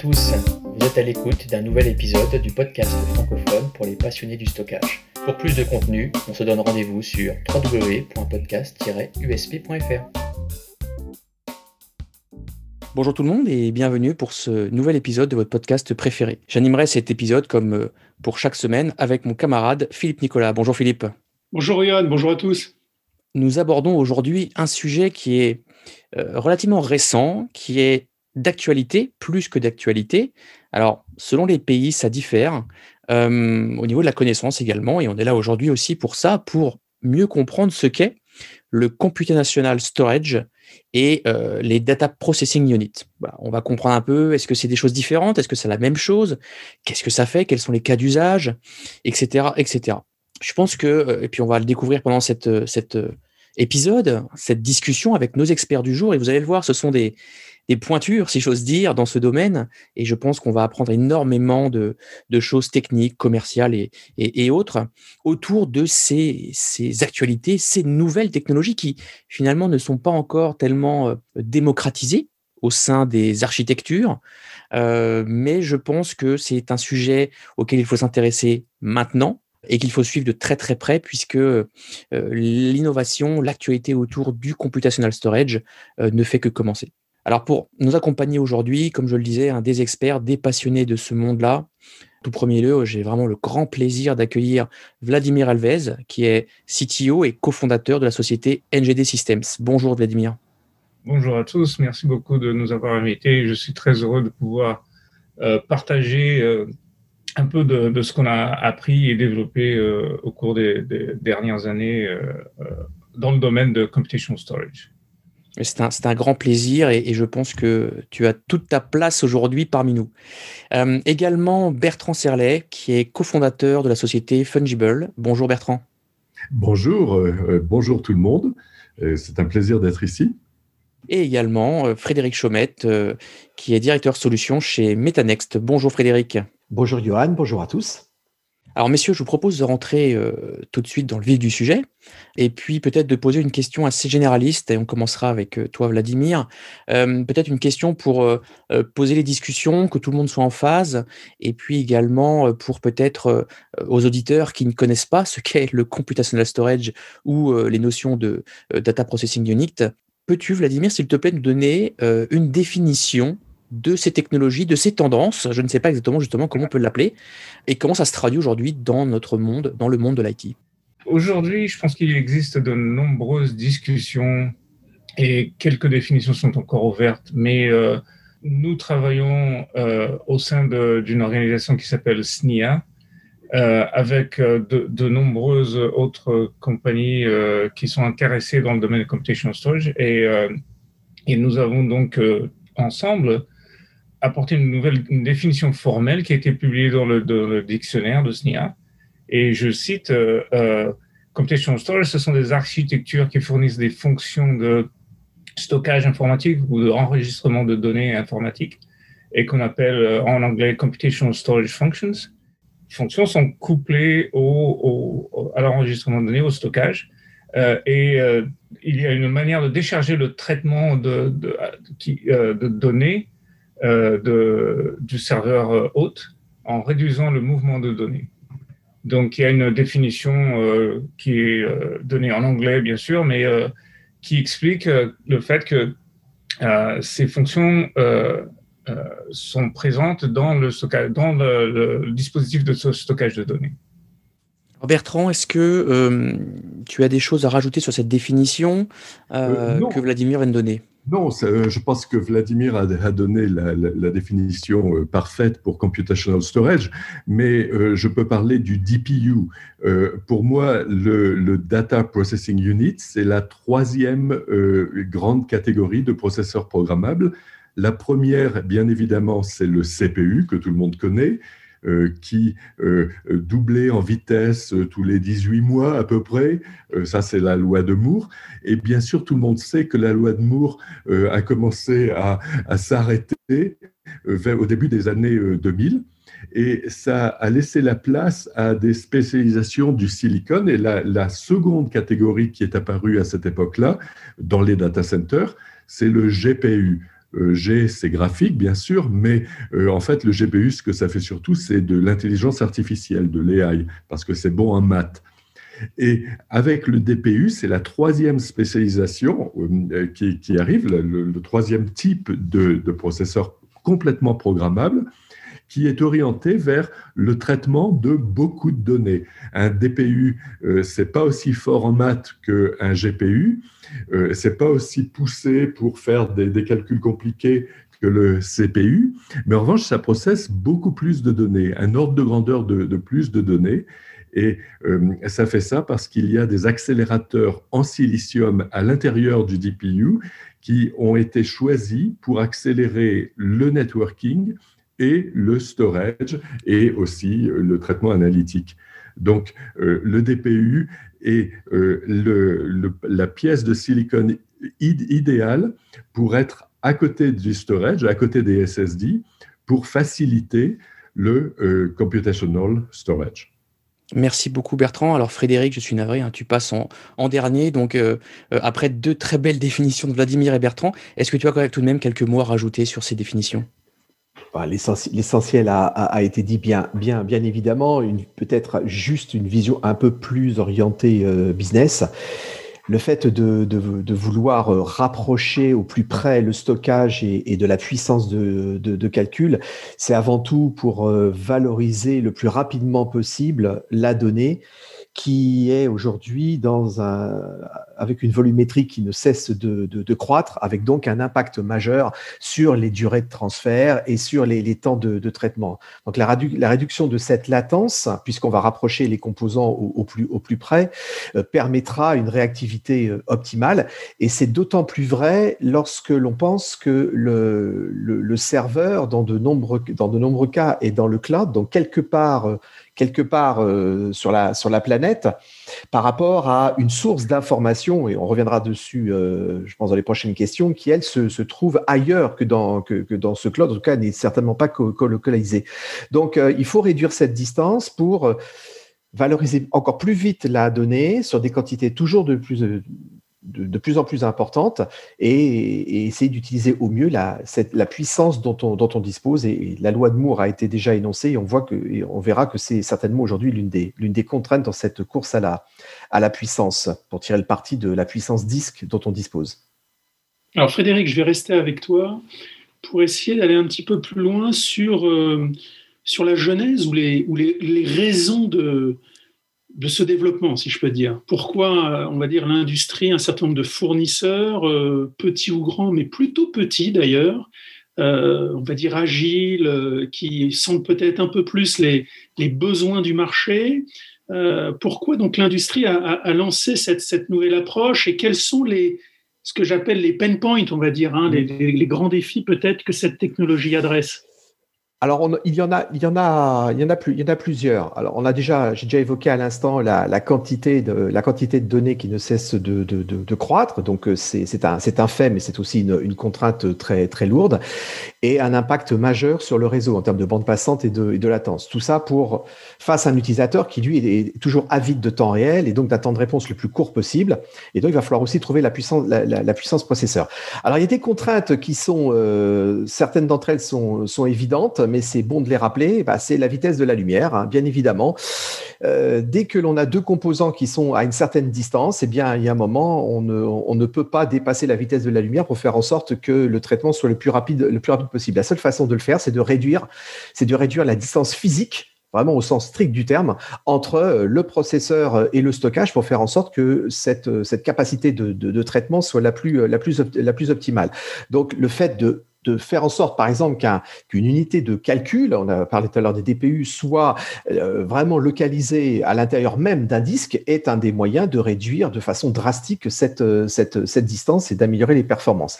tous, vous êtes à l'écoute d'un nouvel épisode du podcast francophone pour les passionnés du stockage. Pour plus de contenu, on se donne rendez-vous sur www.podcast-usp.fr. Bonjour tout le monde et bienvenue pour ce nouvel épisode de votre podcast préféré. J'animerai cet épisode comme euh, pour chaque semaine avec mon camarade Philippe Nicolas. Bonjour Philippe. Bonjour Yann, bonjour à tous. Nous abordons aujourd'hui un sujet qui est euh, relativement récent, qui est d'actualité, plus que d'actualité. Alors, selon les pays, ça diffère. Euh, au niveau de la connaissance également, et on est là aujourd'hui aussi pour ça, pour mieux comprendre ce qu'est le Computational Storage et euh, les Data Processing Units. on va comprendre un peu, est-ce que c'est des choses différentes, est-ce que c'est la même chose, qu'est-ce que ça fait, quels sont les cas d'usage, etc., etc. Je pense que, et puis on va le découvrir pendant cette, cette épisode, cette discussion avec nos experts du jour. Et vous allez le voir, ce sont des, des pointures, si j'ose dire, dans ce domaine. Et je pense qu'on va apprendre énormément de, choses techniques, commerciales et, autres autour de ces, actualités, ces nouvelles technologies qui finalement ne sont pas encore tellement euh, démocratisées au sein des architectures. Euh, mais je pense que c'est un sujet auquel il faut s'intéresser maintenant et qu'il faut suivre de très très près puisque euh, l'innovation, l'actualité autour du computational storage ne fait que commencer. Alors pour nous accompagner aujourd'hui, comme je le disais, un des experts, des passionnés de ce monde-là, tout premier lieu, j'ai vraiment le grand plaisir d'accueillir Vladimir Alves, qui est CTO et cofondateur de la société NGD Systems. Bonjour Vladimir. Bonjour à tous, merci beaucoup de nous avoir invités. Je suis très heureux de pouvoir euh, partager un peu de, ce qu'on a appris et développé euh, au cours des, dernières années euh, euh, dans le domaine de computation storage. C'est un, un, grand plaisir et, je pense que tu as toute ta place aujourd'hui parmi nous. également Bertrand Serlet, qui est cofondateur de la société Fungible. Bonjour Bertrand. Bonjour, bonjour tout le monde. C'est un plaisir d'être ici. Et également Frédéric Chaumette, qui est directeur solution chez Metanext. Bonjour Frédéric. Bonjour Johan, bonjour à tous. Alors messieurs, je vous propose de rentrer euh, tout de suite dans le vif du sujet et puis peut-être de poser une question assez généraliste et on commencera avec euh, toi Vladimir. Euh, peut-être une question pour poser les discussions, que tout le monde soit en phase et puis également pour peut-être aux auditeurs qui ne connaissent pas ce qu'est le computational storage ou les notions de data processing unit. Peux-tu Vladimir s'il te plaît nous donner une définition de ces technologies, de ces tendances, je ne sais pas exactement justement comment on peut l'appeler, et comment ça se traduit aujourd'hui dans notre monde, dans le monde de l'IT. Aujourd'hui, je pense qu'il existe de nombreuses discussions et quelques définitions sont encore ouvertes, mais euh, nous travaillons euh, au sein d'une organisation qui s'appelle SNIA, euh, avec de, nombreuses autres compagnies qui sont intéressées dans le domaine de computation storage, et, et nous avons donc ensemble apporter une nouvelle définition formelle qui a été publiée dans le, dictionnaire de SNIA. Et je cite euh, euh, Computation Storage, ce sont des architectures qui fournissent des fonctions de stockage informatique ou d'enregistrement de données informatiques et qu'on appelle euh, en anglais Computation Storage Functions. Les fonctions sont couplées au, à l'enregistrement de données, au stockage. et il y a une manière de décharger le traitement de, de, de données euh, de, du serveur euh, hôte en réduisant le mouvement de données. Donc, il y a une définition euh, qui est donnée en anglais, bien sûr, mais qui explique le fait que ces fonctions sont présentes dans le, stockage, dans le, dispositif de stockage de données. Bertrand, est-ce que tu as des choses à rajouter sur cette définition que Vladimir vient de donner? Non, euh, je pense que Vladimir a, donné la, définition euh, parfaite pour computational storage, mais euh, je peux parler du DPU. pour moi, le, Data Processing Unit, c'est la troisième grande catégorie de processeurs programmables. La première, bien évidemment, c'est le CPU que tout le monde connaît. Euh, qui euh, doublait en vitesse euh, tous les 18 mois à peu près. ça, c'est la loi de Moore. Et bien sûr, tout le monde sait que la loi de Moore a commencé à, s'arrêter au début des années 2000 et ça a laissé la place à des spécialisations du silicone. Et la, la seconde catégorie qui est apparue à cette époque-là, dans les data centers, c'est le GPU, G, c'est graphique, bien sûr, mais en fait, le GPU, ce que ça fait surtout, c'est de l'intelligence artificielle, de l'AI, parce que c'est bon en maths. Et avec le DPU, c'est la troisième spécialisation qui, arrive, le, troisième type de processeur complètement programmable qui est orienté vers le traitement de beaucoup de données. Un DPU, euh, c'est pas aussi fort en maths qu'un GPU, euh, c'est pas aussi poussé pour faire des, calculs compliqués que le CPU, mais en revanche, ça processe beaucoup plus de données, un ordre de grandeur de, plus de données. Et euh, ça fait ça parce qu'il y a des accélérateurs en silicium à l'intérieur du DPU qui ont été choisis pour accélérer le networking et le storage et aussi euh, le traitement analytique. Donc, euh, le DPU est euh, la pièce de silicone idéale pour être à côté du storage, à côté des SSD, pour faciliter le computational storage. Merci beaucoup Bertrand. Alors Frédéric, je suis navré, hein, tu passes en, dernier. Donc après deux très belles définitions de Vladimir et Bertrand, est-ce que tu as quand même quelques mots à rajouter sur ces définitions? L'essentiel a, été dit bien, bien, bien évidemment. Peut-être juste une vision un peu plus orientée euh, business. Le fait de, vouloir euh, rapprocher au plus près le stockage et, de la puissance de, calcul, c'est avant tout pour euh, valoriser le plus rapidement possible la donnée qui est aujourd'hui dans un, avec une volumétrie qui ne cesse de, croître, avec donc un impact majeur sur les durées de transfert et sur les, temps de, traitement. Donc la, réduction de cette latence, puisqu'on va rapprocher les composants au, plus, près, euh, permettra une réactivité euh, optimale. Et c'est d'autant plus vrai lorsque l'on pense que le, serveur, dans de, nombreux, cas, est dans le cloud, donc quelque part euh, sur la planète par rapport à une source d'information, et on reviendra dessus, euh, je pense, dans les prochaines questions, qui, elle, se, trouve ailleurs que dans, ce cloud, en tout cas, n'est certainement pas localisée. Donc, euh, il faut réduire cette distance pour valoriser encore plus vite la donnée sur des quantités toujours de plus de, plus en plus importante et, essayer d'utiliser au mieux la, la puissance dont on, dont on dispose. Et, la loi de Moore a été déjà énoncée et on, voit que, on verra que c'est certainement aujourd'hui l'une des, l'une des contraintes dans cette course à la, à la puissance, pour tirer le parti de la puissance disque dont on dispose. Alors Frédéric, je vais rester avec toi pour essayer d'aller un petit peu plus loin sur, euh, sur la genèse ou les, ou les, les raisons de, de ce développement, si je peux dire. Pourquoi, on va dire, l'industrie, un certain nombre de fournisseurs, euh, petits ou grands, mais plutôt petits d'ailleurs, euh, on va dire agiles, euh, qui sentent peut-être un peu plus les, besoins du marché. pourquoi donc l'industrie a, lancé cette, nouvelle approche et quels sont les, ce que j'appelle les pain points, on va dire, hein, les grands défis peut-être que cette technologie adresse? Alors, il y en a, il y en a, il y en a plusieurs. Alors, on a déjà, j'ai déjà évoqué à l'instant la, quantité de données qui ne cesse de, croître. Donc, euh, c'est un, fait, mais c'est aussi une, contrainte très lourde et un impact majeur sur le réseau en termes de bande passante et de, latence. Tout ça pour face à un utilisateur qui lui est toujours avide de temps réel et donc de réponse le plus court possible. Et donc, il va falloir aussi trouver la puissance, processeur. Alors, il y a des contraintes qui sont, euh, certaines d'entre elles sont évidentes mais c'est bon de les rappeler, bah, c'est la vitesse de la lumière, hein, bien évidemment. Euh, dès que l'on a deux composants qui sont à une certaine distance, eh bien, il y a un moment, on ne, peut pas dépasser la vitesse de la lumière pour faire en sorte que le traitement soit le plus rapide, le plus rapide possible. La seule façon de le faire, c'est de réduire, c'est de réduire la distance physique vraiment au sens strict du terme, entre euh, le processeur et le stockage pour faire en sorte que cette, capacité de, traitement soit la, plus, la plus optimale. Donc, le fait de de faire en sorte, par exemple, qu'une unité de calcul, on a parlé tout à l'heure des DPU, soit euh, vraiment localisée à l'intérieur même d'un disque, est un des moyens de réduire de façon drastique cette, euh, cette, cette distance et d'améliorer les performances.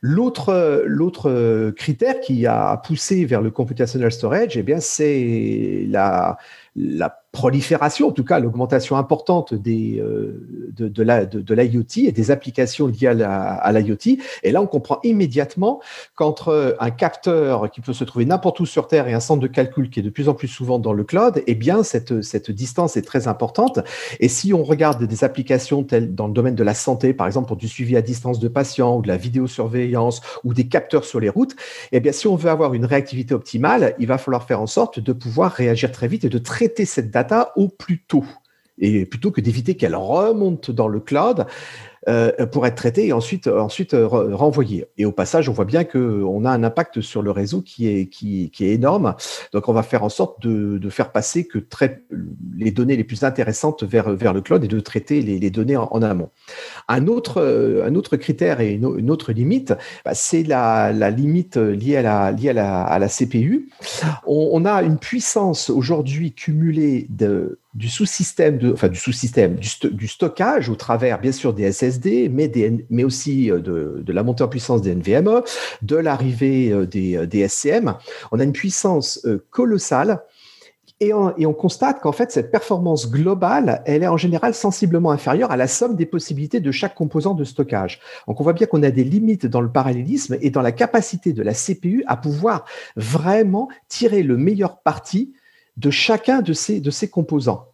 L'autre, l'autre critère qui a poussé vers le computational storage, eh bien, c'est la, la prolifération, en tout cas l'augmentation importante des, euh, de, la, de, l'IoT et des applications liées à, l'IoT. Et là, on comprend immédiatement qu'entre un capteur qui peut se trouver n'importe où sur Terre et un centre de calcul qui est de plus en plus souvent dans le cloud, eh bien, cette, cette distance est très importante. Et si on regarde des applications telles dans le domaine de la santé, par exemple pour du suivi à distance de patients ou de la vidéosurveillance ou des capteurs sur les routes, eh bien, si on veut avoir une réactivité optimale, il va falloir faire en sorte de pouvoir réagir très vite et de traiter cette au plus tôt. Et plutôt que d'éviter qu'elle remonte dans le cloud, euh, pour être traité et ensuite, ensuite euh, renvoyé. Et au passage, on voit bien qu'on a un impact sur le réseau qui est, qui, qui est énorme. Donc, on va faire en sorte de, de faire passer que les données les plus intéressantes vers, vers le cloud et de traiter les, les données en, amont. Un autre, un autre critère et une, autre limite, bah, c'est la, la, limite liée à la, liée à à la CPU. On a une puissance aujourd'hui cumulée de du sous-système, enfin du sous-système, du, stockage au travers bien sûr des SSD, mais, des, mais aussi euh, de, la montée en puissance des NVMe, de l'arrivée euh, des, euh, des, SCM. On a une puissance colossale et on, et on constate qu'en fait cette performance globale, elle est en général sensiblement inférieure à la somme des possibilités de chaque composant de stockage. Donc on voit bien qu'on a des limites dans le parallélisme et dans la capacité de la CPU à pouvoir vraiment tirer le meilleur parti de chacun de ces, de ces composants.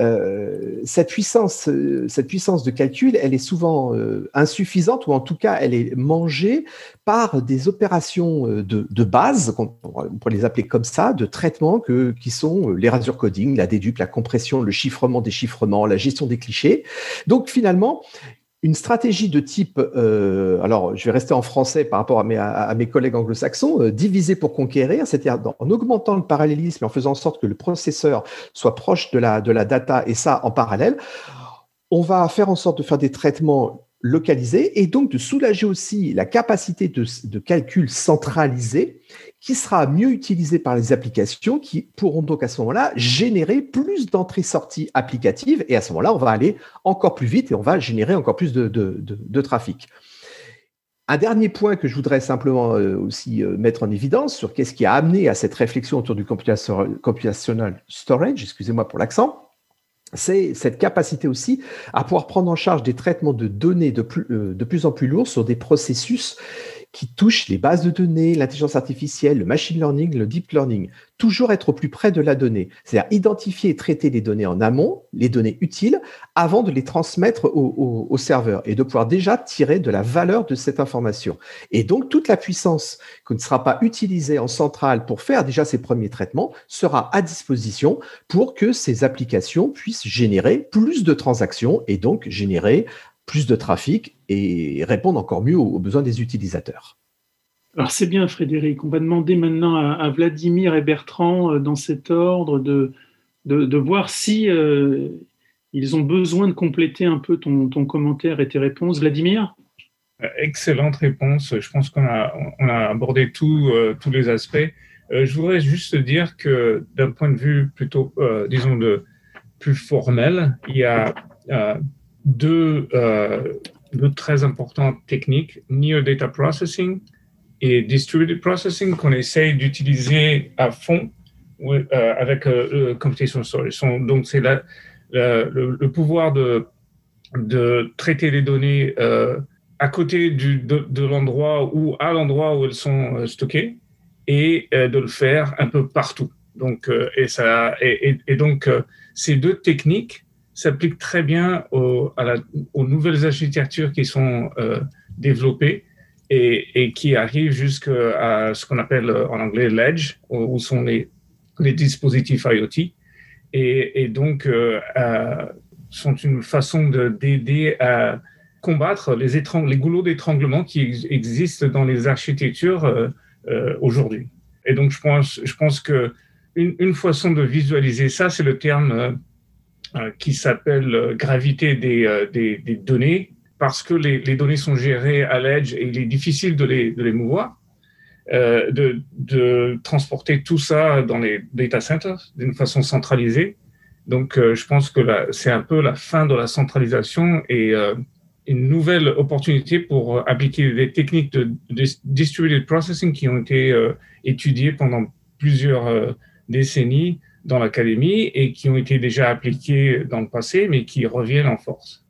Euh, cette, puissance, euh, cette puissance de calcul, elle est souvent euh, insuffisante ou en tout cas, elle est mangée par des opérations de, de base, on pourrait les appeler comme ça, de traitement que, qui sont l'erasure coding, la dédupe, la compression, le chiffrement, déchiffrement, la gestion des clichés. Donc finalement, une stratégie de type, euh, alors je vais rester en français par rapport à mes, collègues anglo-saxons, euh, diviser pour conquérir, c'est-à-dire en augmentant le parallélisme et en faisant en sorte que le processeur soit proche de la, de la data et ça en parallèle, on va faire en sorte de faire des traitements localisés et donc de soulager aussi la capacité de, de calcul centralisé qui sera mieux utilisé par les applications qui pourront donc à ce moment-là générer plus d'entrées-sorties applicatives et à ce moment-là, on va aller encore plus vite et on va générer encore plus de, trafic. Un dernier point que je voudrais simplement euh, aussi euh, mettre en évidence sur qu'est-ce qui a amené à cette réflexion autour du computational storage, excusez-moi pour l'accent, c'est cette capacité aussi à pouvoir prendre en charge des traitements de données de plus, euh, de plus en plus lourds sur des processus qui touche les bases de données, l'intelligence artificielle, le machine learning, le deep learning. Toujours être au plus près de la donnée, c'est-à-dire identifier et traiter les données en amont, les données utiles, avant de les transmettre au, serveur et de pouvoir déjà tirer de la valeur de cette information. Et donc, toute la puissance qui ne sera pas utilisée en centrale pour faire déjà ces premiers traitements sera à disposition pour que ces applications puissent générer plus de transactions et donc générer plus de trafic et répondre encore mieux aux, besoins des utilisateurs. Alors c'est bien Frédéric, on va demander maintenant à, Vladimir et Bertrand euh, dans cet ordre de, de, voir si euh, ils ont besoin de compléter un peu ton, ton commentaire et tes réponses. Vladimir? Excellente réponse. Je pense qu'on a, on a abordé tout, euh, tous les aspects. je voudrais juste dire que d'un point de vue plutôt, disons, de, plus formel, il y a deux, euh, deux très importantes techniques, Near Data Processing et Distributed Processing, qu'on essaye d'utiliser à fond euh, avec euh, Computation Storage. Donc, c'est le, pouvoir de, traiter les données euh, à côté de, l'endroit ou à l'endroit où elles sont euh, stockées et euh, de le faire un peu partout. Donc, et, ça, et donc, ces deux techniques s'applique très bien aux, nouvelles architectures qui sont euh, développées et, qui arrivent jusqu'à ce qu'on appelle euh, en anglais l'edge, où, sont les, dispositifs IoT. Et, donc, euh, sont une façon d'aider à combattre les, goulots d'étranglement qui existent dans les architectures aujourd'hui. Et donc, je pense, que une, façon de visualiser ça, c'est le terme qui s'appelle euh, gravité des, euh, des, des, données parce que les, les, données sont gérées à l'edge et il est difficile de les, de les mouvoir. Euh, de, de, transporter tout ça dans les data centers d'une façon centralisée. Donc, je pense que c'est un peu la fin de la centralisation et euh, une nouvelle opportunité pour appliquer des techniques de, de distributed processing qui ont été étudiées pendant plusieurs décennies dans l'académie et qui ont été déjà appliqués dans le passé, mais qui reviennent en force.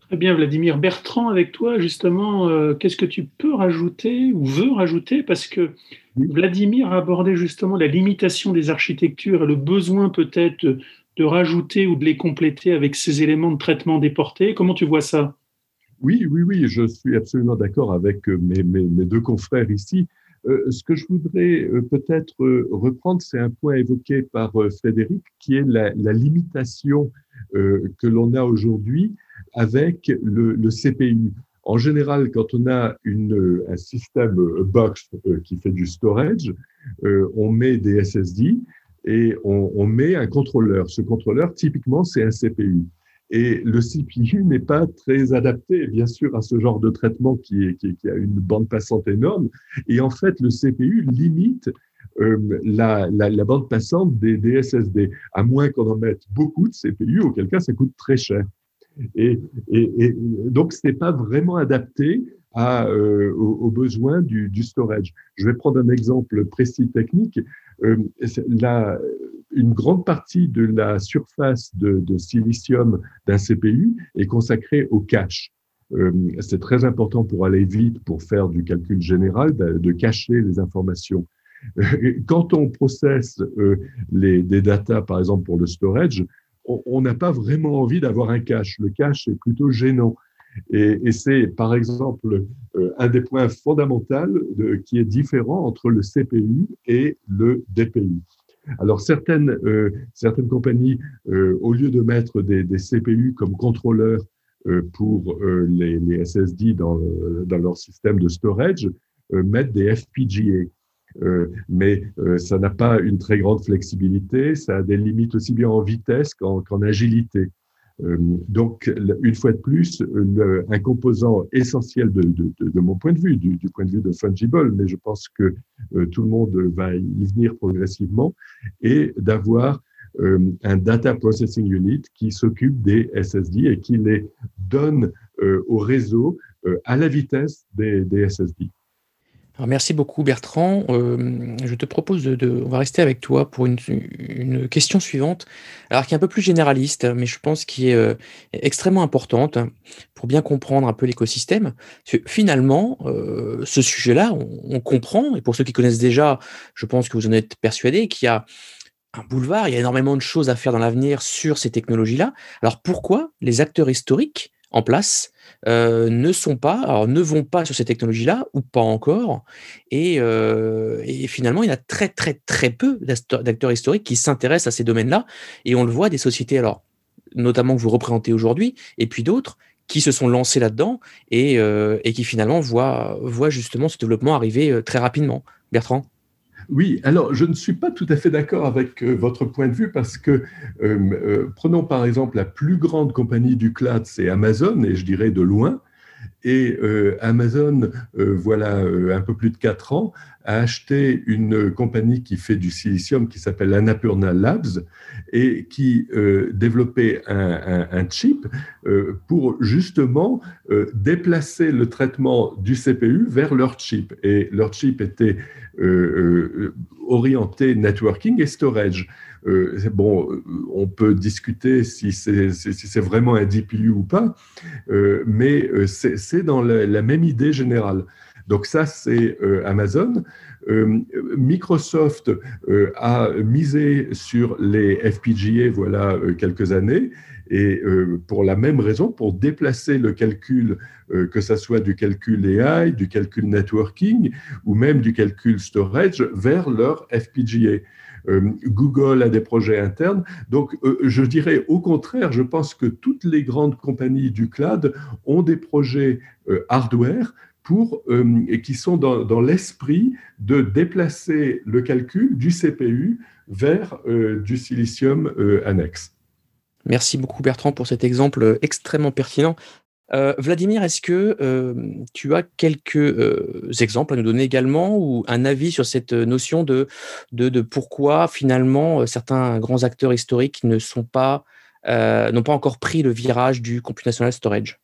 Très bien, Vladimir. Bertrand, avec toi, justement, euh, qu'est-ce que tu peux rajouter ou veux rajouter? Parce que Vladimir a abordé justement la limitation des architectures et le besoin peut-être de rajouter ou de les compléter avec ces éléments de traitement déportés. Comment tu vois ça? Oui, oui, oui, je suis absolument d'accord avec euh, mes, mes, mes, deux confrères ici. Euh, ce que je voudrais euh, peut-être euh, reprendre, c'est un point évoqué par Frédéric, qui est la, limitation que l'on a aujourd'hui avec le, CPU. En général, quand on a un système box qui fait du storage, on met des SSD et on met un contrôleur. Ce contrôleur, typiquement, c'est un CPU. Et le CPU n'est pas très adapté, bien sûr, à ce genre de traitement qui, a une bande passante énorme. Et en fait, le CPU limite euh, la, bande passante des, SSD, à moins qu'on en mette beaucoup de CPU, auquel cas ça coûte très cher. Et, donc, ce n'est pas vraiment adapté euh, aux, besoins du, storage. Je vais prendre un exemple précis technique. Euh, une grande partie de la surface de, silicium d'un CPU est consacrée au cache. Euh, c'est très important pour aller vite, pour faire du calcul général, de, cacher les informations. Euh, quand on processe euh, les, des datas, par exemple pour le storage, on n'a pas vraiment envie d'avoir un cache. Le cache est plutôt gênant. Et, c'est, par exemple, un des points fondamentaux qui est différent entre le CPU et le DPU. Alors certaines, euh, compagnies, euh, au lieu de mettre des, CPU comme contrôleurs euh, pour les, SSD dans, leur système de storage, mettent des FPGA. Mais ça n'a pas une très grande flexibilité, ça a des limites aussi bien en vitesse qu'en qu agilité. Euh, donc, une fois de plus, un composant essentiel de, mon point de vue, du, point de vue de Fungible, mais je pense que euh, tout le monde va y venir progressivement, est d'avoir euh, un Data Processing Unit qui s'occupe des SSD et qui les donne au réseau à la vitesse des, des SSD. Merci beaucoup Bertrand. Euh, je te propose de, on va rester avec toi pour une, une, question suivante, alors qui est un peu plus généraliste, mais je pense qui est euh, extrêmement importante pour bien comprendre un peu l'écosystème. Finalement, euh, ce sujet-là, on, on, comprend, et pour ceux qui connaissent déjà, je pense que vous en êtes persuadés, qu'il y a un boulevard, il y a énormément de choses à faire dans l'avenir sur ces technologies-là. Alors pourquoi les acteurs historiques en place euh, ne sont pas, alors ne vont pas sur ces technologies-là ou pas encore. Et, euh, finalement, il y a très très très peu d'acteurs historiques qui s'intéressent à ces domaines-là. Et on le voit des sociétés, alors notamment que vous représentez aujourd'hui, et puis d'autres qui se sont lancés là-dedans et, euh, et, qui finalement voient, justement ce développement arriver très rapidement. Bertrand? Oui, alors je ne suis pas tout à fait d'accord avec euh, votre point de vue parce que euh, euh, prenons par exemple la plus grande compagnie du cloud, c'est Amazon, et je dirais de loin. Et Amazon, voilà un peu plus de quatre ans, a acheté une compagnie qui fait du silicium qui s'appelle Annapurna Labs et qui euh, développait un, chip euh, pour justement euh, déplacer le traitement du CPU vers leur chip. Et leur chip était orienté networking et storage. bon, on peut discuter si c'est vraiment un DPU ou pas, mais c'est dans la même idée générale. Donc ça, c'est euh, Amazon. Euh, Microsoft euh, a misé sur les FPGA voilà quelques années et pour la même raison, pour déplacer le calcul, que ce soit du calcul AI, du calcul networking ou même du calcul storage vers leur FPGA. Google a des projets internes. Donc, je dirais au contraire, je pense que toutes les grandes compagnies du cloud ont des projets hardware pour, euh, et qui sont dans, dans l'esprit de déplacer le calcul du CPU vers euh, du silicium euh, annexe. Merci beaucoup Bertrand pour cet exemple extrêmement pertinent. Vladimir, est-ce que tu as quelques exemples à nous donner également ou un avis sur cette notion de, de, de pourquoi finalement certains grands acteurs historiques ne sont pas, n'ont pas encore pris le virage du computational storage?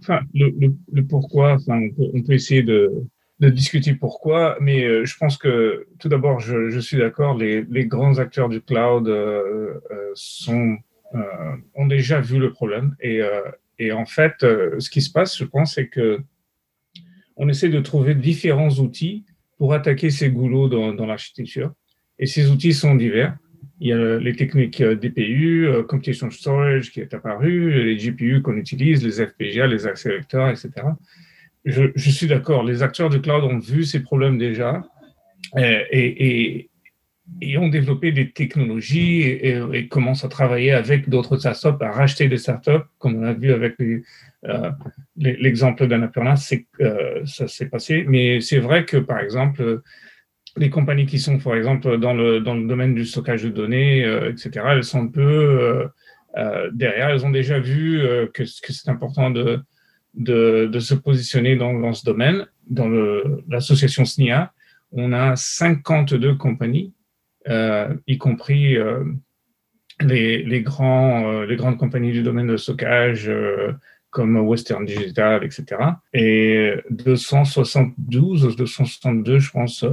Enfin, le, pourquoi, on peut, essayer de, discuter pourquoi, mais euh, je pense que tout d'abord, je, suis d'accord, les, grands acteurs du cloud euh, euh ont déjà vu le problème. Et, en fait, ce qui se passe, je pense, c'est que on essaie de trouver différents outils pour attaquer ces goulots dans l'architecture. Et ces outils sont divers. Il y a les techniques DPU, Computation Storage qui est apparu, les GPU qu'on utilise, les FPGA, les accélérateurs, etc je, suis d'accord, les acteurs du cloud ont vu ces problèmes déjà euh, et, ont développé des technologies et, commencent à travailler avec d'autres startups, à racheter des startups, comme on a vu avec euh, l'exemple d'Annapurna, euh, ça s'est passé. Mais c'est vrai que, par exemple, les compagnies qui sont, par exemple, dans le, dans le domaine du stockage de données, etc., elles sont un peu derrière. Elles ont déjà vu que, c'est important de de, se positionner dans, ce domaine. Dans l'association SNIA, on a 52 compagnies, euh, y compris euh, les, euh, les grandes compagnies du domaine de stockage comme Western Digital, etc. Et 272 ou 262, je pense,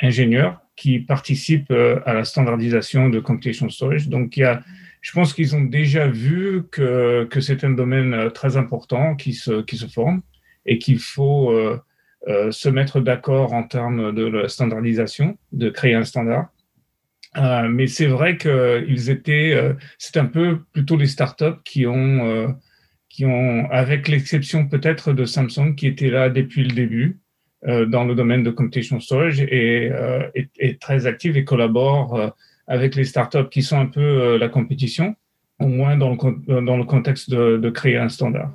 ingénieurs qui participent à la standardisation de computation storage. Donc, il y a je pense qu'ils ont déjà vu que, que c'est un domaine euh, très important qui se, qui se forme et qu'il faut euh, euh, se mettre d'accord en termes de la standardisation, de créer un standard. Euh, mais c'est vrai qu'ils étaient, euh, c'est un peu plutôt les startups qui ont, euh, qui ont, avec l'exception peut-être de Samsung, qui était là depuis le début dans le domaine de computation storage et est, est, très active et collabore avec les startups qui sont un peu euh, la compétition, au moins dans le, dans le contexte de, créer un standard.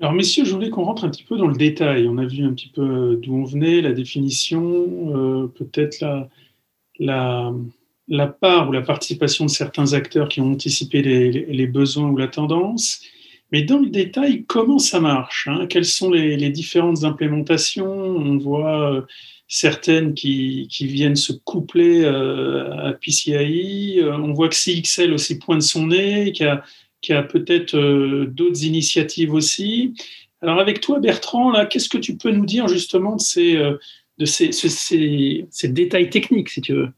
Alors, messieurs, je voulais qu'on rentre un petit peu dans le détail. On a vu un petit peu d'où on venait, la définition, euh, peut-être la, la, la, part ou la participation de certains acteurs qui ont anticipé les, les, besoins ou la tendance. Mais dans le détail, comment ça marche hein? Quelles sont les, différentes implémentations? On voit euh, certaines qui, viennent se coupler euh, à PCI. Euh, on voit que CXL aussi pointe son nez, qui a, qui a peut-être d'autres initiatives aussi. Alors avec toi, Bertrand, qu'est-ce que tu peux nous dire justement de ces détails techniques, si tu veux?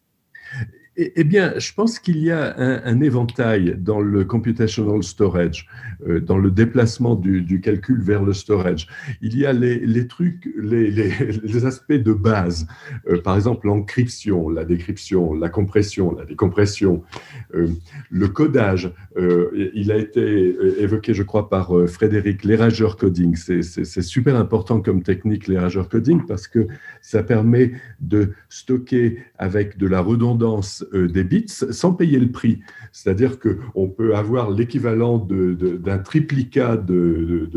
Eh, eh bien, je pense qu'il y a un, éventail dans le computational storage, euh, dans le déplacement du, calcul vers le storage. Il y a les, trucs, les, aspects de base, euh, par exemple l'encryption, la décryption, la compression, la décompression, euh, le codage. il a été évoqué, je crois, par Frédéric, l'érageur coding. C'est super important comme technique, l'érageur coding, parce que ça permet de stocker avec de la redondance des bits sans payer le prix. C'est-à-dire qu'on peut avoir l'équivalent d'un triplicat de,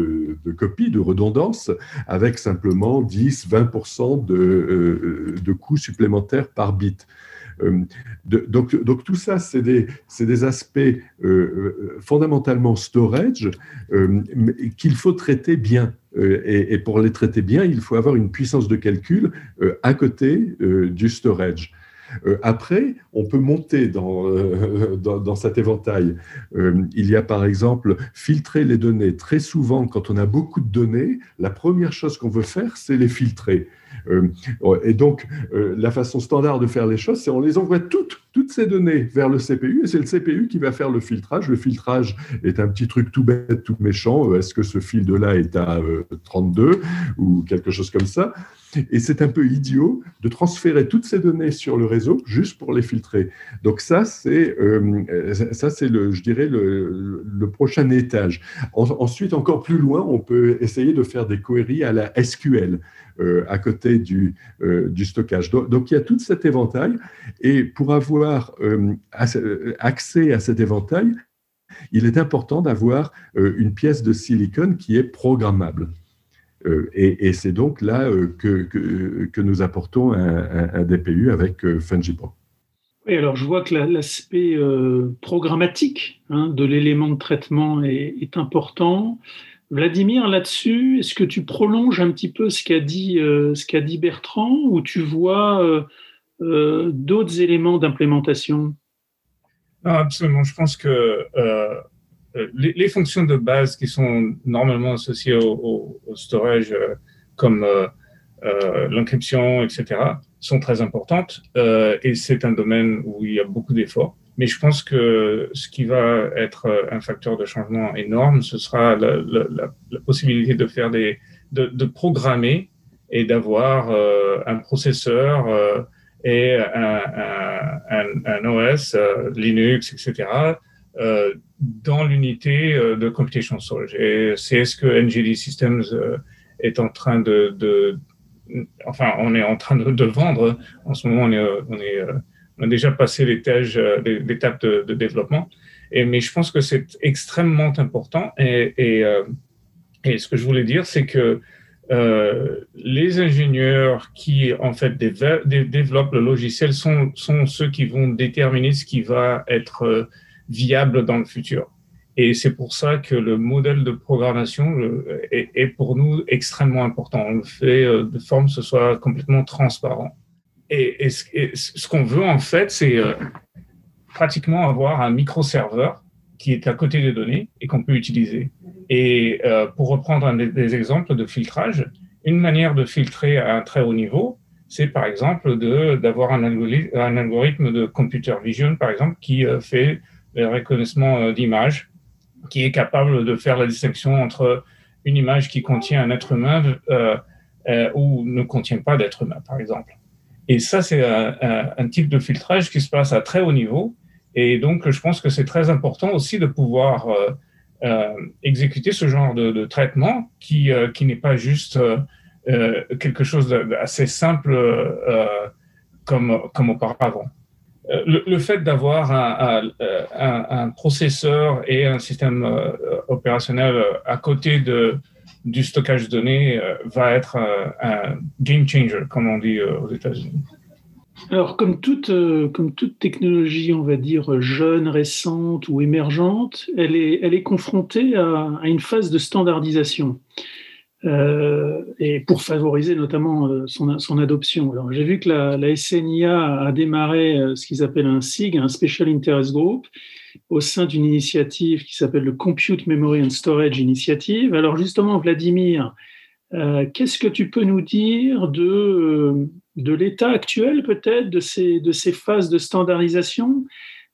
de, copies, de redondance, avec simplement 10-20% de, euh, de coûts supplémentaires par bit. Euh, donc, donc, tout ça, c'est des, des, aspects fondamentalement storage qu'il faut traiter bien. Et, pour les traiter bien, il faut avoir une puissance de calcul à côté du storage. Euh, après, on peut monter dans, euh, dans, cet éventail. Euh, il y a par exemple filtrer les données. Très souvent, quand on a beaucoup de données, la première chose qu'on veut faire, c'est les filtrer. Et donc, la façon standard de faire les choses, c'est on les envoie toutes, toutes ces données vers le CPU et c'est le CPU qui va faire le filtrage. Le filtrage est un petit truc tout bête, tout méchant. Est-ce que ce fil de là est à 32 ou quelque chose comme ça? Et c'est un peu idiot de transférer toutes ces données sur le réseau juste pour les filtrer. Donc ça, c'est euh, le, je dirais le prochain étage. ensuite, encore plus loin, on peut essayer de faire des queries à la SQL. Euh, à côté du, euh, stockage. Donc, il y a tout cet éventail, et pour avoir accès à cet éventail, il est important d'avoir une pièce de silicone qui est programmable. Euh, et, c'est donc là euh, que, nous apportons un, DPU avec euh, Fungible. Oui, alors je vois que l'aspect programmatique hein, de l'élément de traitement est, important. Vladimir, là-dessus, est-ce que tu prolonges un petit peu ce qu'a dit, dit Bertrand ou tu vois d'autres éléments d'implémentation? Absolument. Je pense que euh, les, fonctions de base qui sont normalement associées au, storage, euh, comme l'encryption, etc., sont très importantes. et c'est un domaine où il y a beaucoup d'efforts. Mais je pense que ce qui va être un facteur de changement énorme, ce sera la, possibilité de faire des, de, programmer et d'avoir un processeur et un, un, OS, Linux, etc., euh, dans l'unité euh, de computation storage. Et c'est ce que NGD Systems euh, est en train de, enfin, on est en train de, de, vendre. En ce moment, on, est, on a déjà passé l'étape de, de, développement. Mais je pense que c'est extrêmement important. Et, et, ce que je voulais dire, c'est que euh, les ingénieurs qui en fait développent le logiciel sont, ceux qui vont déterminer ce qui va être viable dans le futur. Et c'est pour ça que le modèle de programmation est, pour nous extrêmement important. On le fait euh, de forme ce soit complètement transparent. Et, ce, qu'on veut en fait, c'est euh, pratiquement avoir un microserveur qui est à côté des données et qu'on peut utiliser. Et euh, pour reprendre des, exemples de filtrage, une manière de filtrer à un très haut niveau, c'est par exemple d'avoir un, algorithme de computer vision, par exemple, qui fait le reconnaissement euh, d'image, qui est capable de faire la distinction entre une image qui contient un être humain euh, euh, ou ne contient pas d'être humain, par exemple. Et ça, c'est un, type de filtrage qui se passe à très haut niveau. Et donc, je pense que c'est très important aussi de pouvoir exécuter ce genre de, traitement qui, qui n'est pas juste quelque chose d'assez simple comme, comme auparavant. Euh, le, fait d'avoir un, processeur et un système euh, opérationnel à côté de, du stockage de données euh, va être un, game changer, comme on dit aux États-Unis. Alors, comme toute, comme toute technologie, on va dire jeune, récente ou émergente, elle est, elle est confrontée à, une phase de standardisation. Euh, et pour favoriser notamment euh, son, son adoption. J'ai vu que la, SNIA a démarré euh, ce qu'ils appellent un SIG, un Special Interest Group, au sein d'une initiative qui s'appelle le Compute Memory and Storage Initiative. Alors, justement, Vladimir, euh, qu'est-ce que tu peux nous dire de, de l'état actuel, peut-être, de ces, de ces phases de standardisation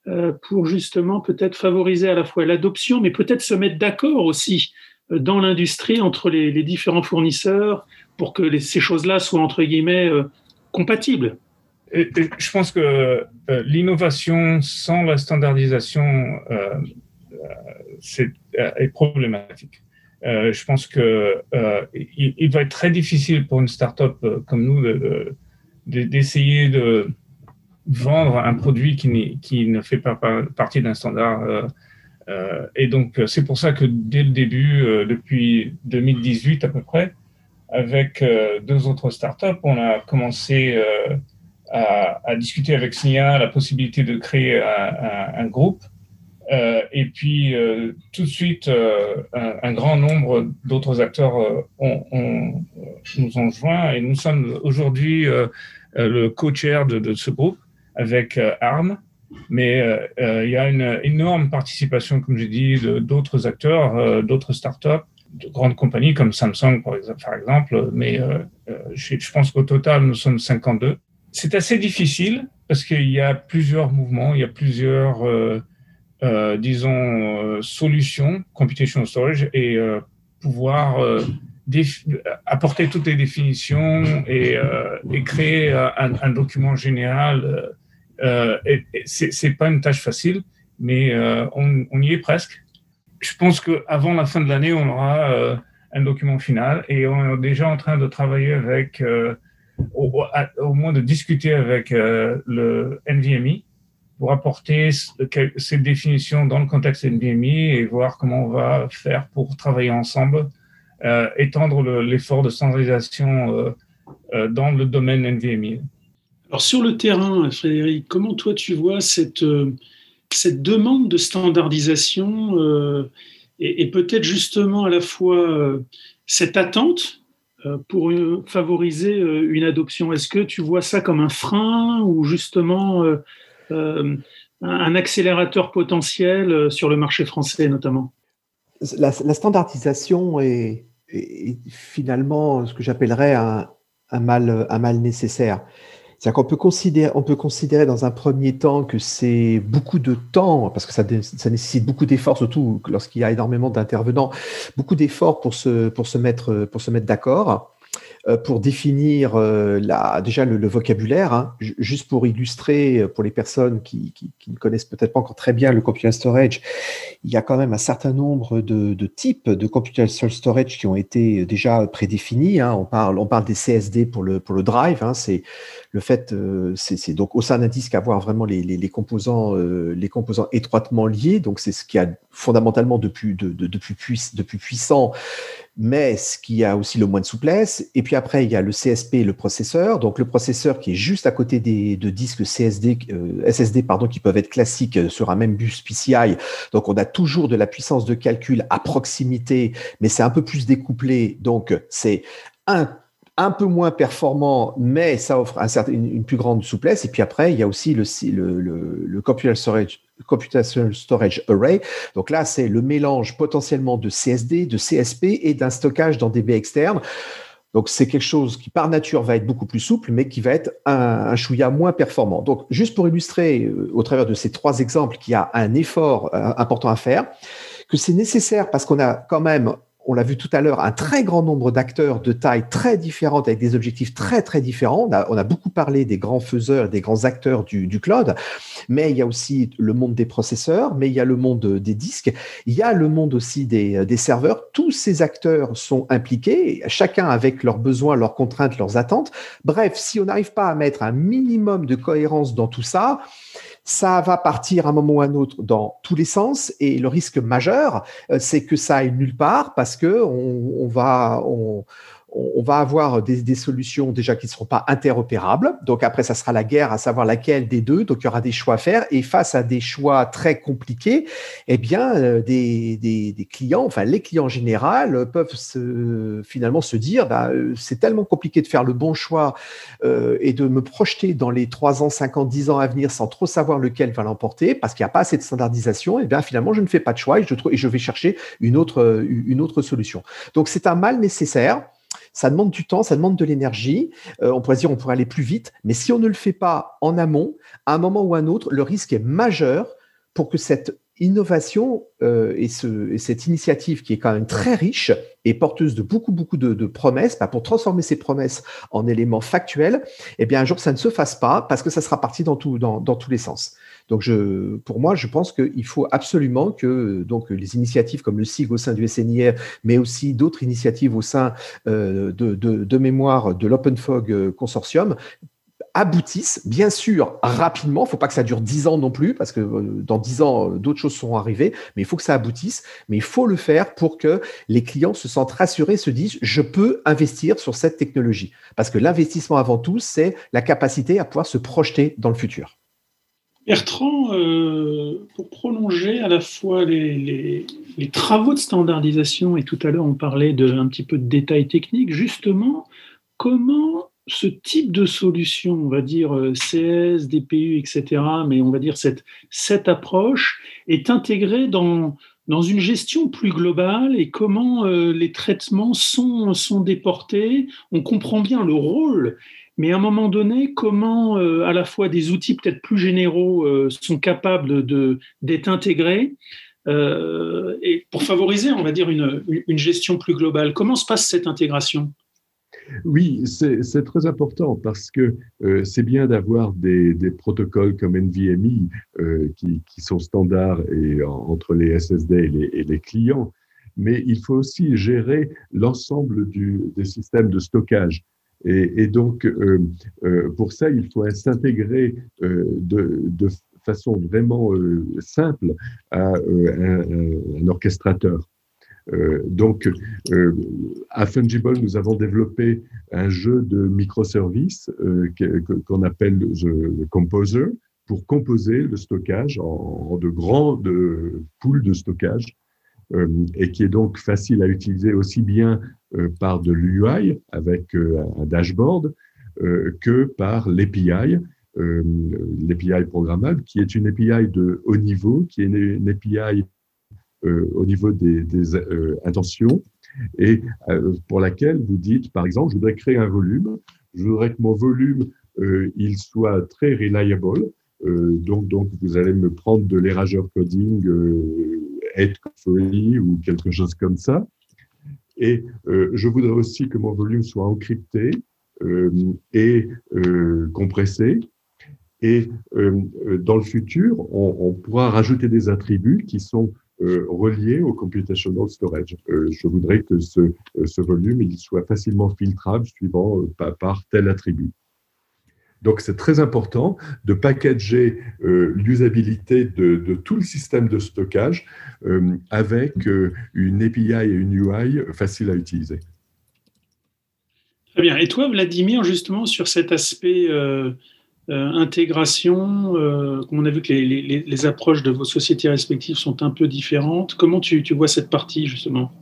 euh, pour justement peut-être favoriser à la fois l'adoption, mais peut-être se mettre d'accord aussi dans l'industrie entre les, différents fournisseurs pour que ces choses-là soient entre guillemets euh, compatibles? Je pense que euh, l'innovation sans la standardisation euh, c'est, est problématique. je pense que il, va être très difficile pour une startup comme nous d'essayer de, vendre un produit qui, qui ne fait pas partie d'un standard euh, et donc, euh, c'est pour ça que dès le début, euh, depuis 2018 à peu près, avec deux autres startups, on a commencé à, à, discuter avec SNIA la possibilité de créer un, un, groupe. Euh, et puis, euh, tout de suite, euh, un, un, grand nombre d'autres acteurs ont, ont, nous ont joints et nous sommes aujourd'hui le co-chair de, de, ce groupe avec ARM, mais euh, euh, il y a une énorme participation, comme j'ai dit, d'autres acteurs, euh, d'autres startups, de grandes compagnies comme Samsung, par exemple. Mais je, je pense qu'au total, nous sommes 52. C'est assez difficile parce qu'il y a plusieurs mouvements, il y a plusieurs, euh, disons, solutions, computation storage, et pouvoir apporter toutes les définitions et, et créer un, document général euh, c'est pas une tâche facile, mais euh, on, y est presque. Je pense qu'avant la fin de l'année, on aura euh, un document final et on est déjà en train de travailler avec, euh, au, moins de discuter avec euh, le NVMe pour apporter ces définitions dans le contexte NVMe et voir comment on va faire pour travailler ensemble, euh, étendre l'effort de standardisation dans le domaine NVMe. Alors sur le terrain, Frédéric, comment toi tu vois cette, euh, cette demande de standardisation euh, et, peut-être justement à la fois euh, cette attente euh, pour une, favoriser euh, une adoption Est-ce que tu vois ça comme un frein ou justement un accélérateur potentiel sur le marché français notamment? La, standardisation est, finalement ce que j'appellerais un mal nécessaire. C'est-à-dire qu'on peut considérer, on peut considérer dans un premier temps que c'est beaucoup de temps, parce que ça, nécessite beaucoup d'efforts, surtout lorsqu'il y a énormément d'intervenants, beaucoup d'efforts pour se, pour se mettre, pour se mettre d'accord. Euh, pour définir euh, la, déjà le, vocabulaire, hein, juste pour illustrer euh, pour les personnes qui, ne connaissent peut-être pas encore très bien le computer storage, il y a quand même un certain nombre de, types de computer storage qui ont été déjà prédéfinis. Hein. On, parle, on parle des CSD pour le, pour le drive, hein. c'est le fait, c'est donc au sein d'un disque avoir vraiment les, composants, les composants étroitement liés. Donc c'est ce qui a fondamentalement depuis, de, depuis, depuis puissant mais ce qui a aussi le moins de souplesse. Et puis après, il y a le CSP le processeur. Donc le processeur qui est juste à côté des de disques CSD, euh, SSD pardon, qui peuvent être classiques sur un même bus PCI. Donc on a toujours de la puissance de calcul à proximité, mais c'est un peu plus découplé. Donc c'est un un peu moins performant, mais ça offre une, plus grande souplesse. Et puis après, il y a aussi le, Computational Storage Array. Donc là, c'est le mélange potentiellement de CSD, de CSP et d'un stockage dans DB externe. Donc c'est quelque chose qui par nature va être beaucoup plus souple, mais qui va être un, un moins performant. Donc juste pour illustrer euh, au travers de ces trois exemples qu'il y a un effort euh, important à faire, que c'est nécessaire parce qu'on a quand même on l'a vu tout à l'heure, un très grand nombre d'acteurs de taille très différente avec des objectifs très très différents. On a, beaucoup parlé des grands faiseurs, des grands acteurs du, cloud, mais il y a aussi le monde des processeurs, mais il y a le monde des disques, il y a le monde aussi des, des serveurs. Tous ces acteurs sont impliqués, chacun avec leurs besoins, leurs contraintes, leurs attentes. Bref, si on n'arrive pas à mettre un minimum de cohérence dans tout ça, ça va partir à un moment ou à un autre dans tous les sens et le risque majeur, euh, c'est que ça aille nulle part parce que on, va, on, on va avoir des, solutions déjà qui ne seront pas interopérables. Donc après, ça sera la guerre à savoir laquelle des deux. Donc il y aura des choix à faire. Et face à des choix très compliqués, eh bien, euh, des, clients, enfin les clients en général, peuvent finalement se dire, bah, euh, c'est tellement compliqué de faire le bon choix euh, et de me projeter dans les 3 ans, 5 ans, 10 ans à venir sans trop savoir lequel va l'emporter parce qu'il n'y a pas assez de standardisation. Et eh bien finalement, je ne fais pas de choix et je, vais chercher une autre solution. Donc c'est un mal nécessaire. Ça demande du temps, ça demande de l'énergie. Euh, on pourrait dire on pourrait aller plus vite, mais si on ne le fait pas en amont, à un moment ou à un autre, le risque est majeur pour que cette innovation euh, et, cette initiative qui est quand même très riche et porteuse de beaucoup, beaucoup de, promesses, bah, pour transformer ces promesses en éléments factuels, eh bien, un jour, ça ne se fasse pas parce que ça sera parti dans tous les sens. Donc, pour moi, je pense qu'il faut absolument que les initiatives comme le SIG au sein du SNIR, mais aussi d'autres initiatives au sein euh, de, de, mémoire de l'OpenFog euh, Consortium, aboutissent, bien sûr, rapidement. Il ne faut pas que ça dure dix ans non plus, parce que euh, dans dix ans, d'autres choses seront arrivées, mais il faut que ça aboutisse. Mais il faut le faire pour que les clients se sentent rassurés, se disent, je peux investir sur cette technologie. Parce que l'investissement avant tout, c'est la capacité à pouvoir se projeter dans le futur. Bertrand, euh, pour prolonger à la fois les, travaux de standardisation, et tout à l'heure on parlait de, un petit peu de détails techniques, justement, comment ce type de solution, on va dire euh, CS, DPU, etc., mais on va dire cette, cette approche est intégrée dans, dans une gestion plus globale et comment euh, les traitements sont, sont déportés? On comprend bien le rôle mais à un moment donné, comment euh, à la fois des outils peut-être plus généraux euh, sont capables d'être intégrés euh, pour favoriser, on va dire, une, gestion plus globale. Comment se passe cette intégration? Oui, c'est très important parce que c'est bien d'avoir des, protocoles comme NVMe qui, sont standards entre les SSD et les, clients, mais il faut aussi gérer l'ensemble des systèmes de stockage. Et, donc, euh, euh, pour ça, il faut s'intégrer euh, de, façon vraiment simple à un, orchestrateur. donc, à Fungible, nous avons développé un jeu de microservices qu'on appelle le Composer pour composer le stockage en, de grandes poules de stockage et qui est donc facile à utiliser aussi bien euh, par de l'UI avec euh, un dashboard euh, que par l'API, l'API programmable, qui est une API de haut niveau, qui est une, API au niveau des, intentions et pour laquelle vous dites, par exemple, je voudrais créer un volume, Je voudrais que mon volume, il soit très reliable. donc, donc, vous allez me prendre de l'érageur coding free ou quelque chose comme ça. Et je voudrais aussi que mon volume soit encrypté et compressé. Et dans le futur, on, pourra rajouter des attributs qui sont euh, relié au computational storage. Euh, je voudrais que ce, euh, ce, volume il soit facilement filtrable suivant par, tel attribut. Donc, c'est très important de packager l'usabilité de, de, tout le système de stockage avec une API et une UI facile à utiliser. Très bien. Et toi, Vladimir, justement, sur cet aspect euh, intégration, euh, comme on a vu que les, approches de vos sociétés respectives sont un peu différentes. Comment tu, vois cette partie justement?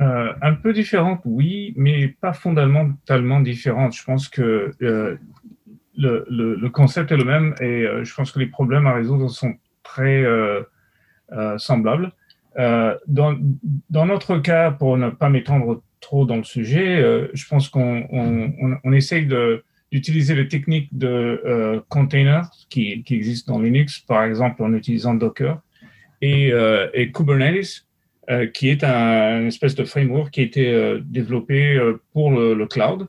Euh, Un peu différente, oui, mais pas fondamentalement différente. Je pense que le, concept est le même et je pense que les problèmes à résoudre sont très semblables. Dans, notre cas, pour ne pas m'étendre trop dans le sujet, je pense qu'on on essaye d'utiliser les techniques de euh, containers qui, existent dans Linux, par exemple en utilisant Docker, et, euh, et Kubernetes, euh, qui est un, une espèce de framework qui a été euh, développé euh, pour le cloud,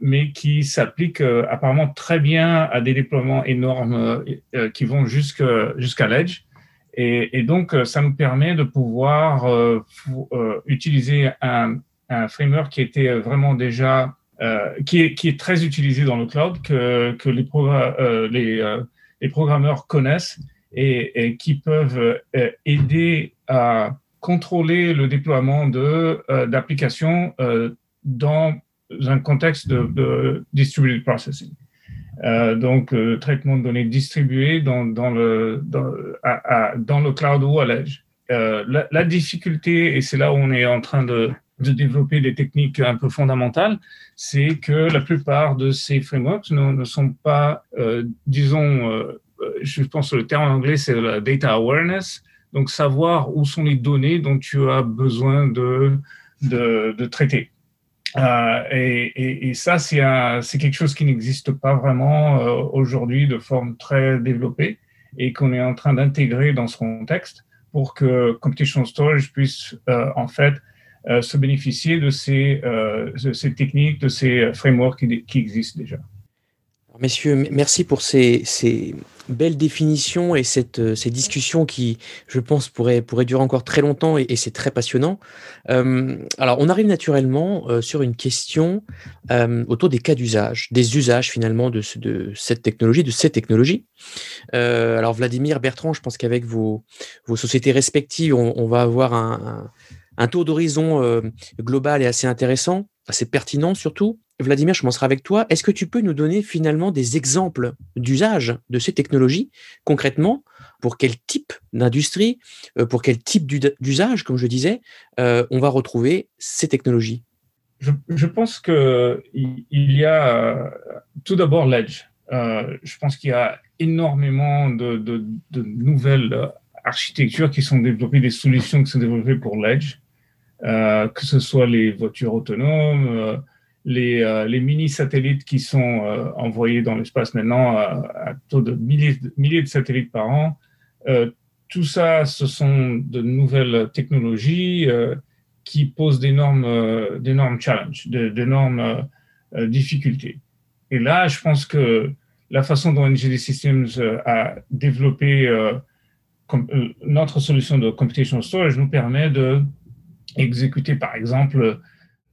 mais qui s'applique apparemment très bien à des déploiements énormes qui vont jusqu'à l'edge. Et, donc, ça nous permet de pouvoir utiliser un, framework qui était vraiment déjà euh, qui, est, très utilisé dans le cloud, que, euh, euh, les, programmeurs connaissent et, et qui peuvent aider à contrôler le déploiement d'applications dans un contexte de, distributed processing. Euh, donc, le traitement de données distribuées dans, dans, le, dans, à, dans le cloud ou à l'edge. Euh, la, difficulté, et c'est là où on est en train de, de développer des techniques un peu fondamentales, c'est que la plupart de ces frameworks ne, sont pas, euh, disons, euh, je pense que le terme en anglais, c'est la data awareness, donc savoir où sont les données dont tu as besoin de, de traiter. Euh, et, et, et, ça, c'est quelque chose qui n'existe pas vraiment euh, aujourd'hui de forme très développée et qu'on est en train d'intégrer dans ce contexte pour que Computational Storage puisse euh, en fait euh, se bénéficier de ces, euh, ces, techniques, de ces frameworks qui, qui existent déjà. Messieurs, merci pour ces, ces belles définitions et cette, euh, ces discussions qui, je pense, pourraient, pourraient durer encore très longtemps et, c'est très passionnant. Euh, alors, on arrive naturellement euh, sur une question euh, autour des cas d'usage, des usages finalement de, de, cette technologie, de ces technologies. alors, Vladimir, Bertrand, je pense qu'avec vos, vos sociétés respectives, on, on va avoir un, un un tour d'horizon euh, global et assez intéressant, assez pertinent surtout. Vladimir, je commencerai avec toi. Est-ce que tu peux nous donner finalement des exemples d'usage de ces technologies concrètement pour quel type d'industrie, euh, pour quel type d'usage, comme je disais, euh, on va retrouver ces technologies? Je, pense qu'il y a tout d'abord l'edge. je pense qu'il y a énormément de, de, nouvelles architectures qui sont développées, des solutions qui sont développées pour l'edge. Euh, que ce soit les voitures autonomes, euh, les, euh, les mini-satellites qui sont envoyés dans l'espace maintenant à, taux de milliers, milliers, de satellites par an. tout ça, ce sont de nouvelles technologies qui posent d'énormes d'énormes challenges, d'énormes difficultés. Et là, je pense que la façon dont NGD Systems a développé notre solution de computational storage nous permet de exécuter par exemple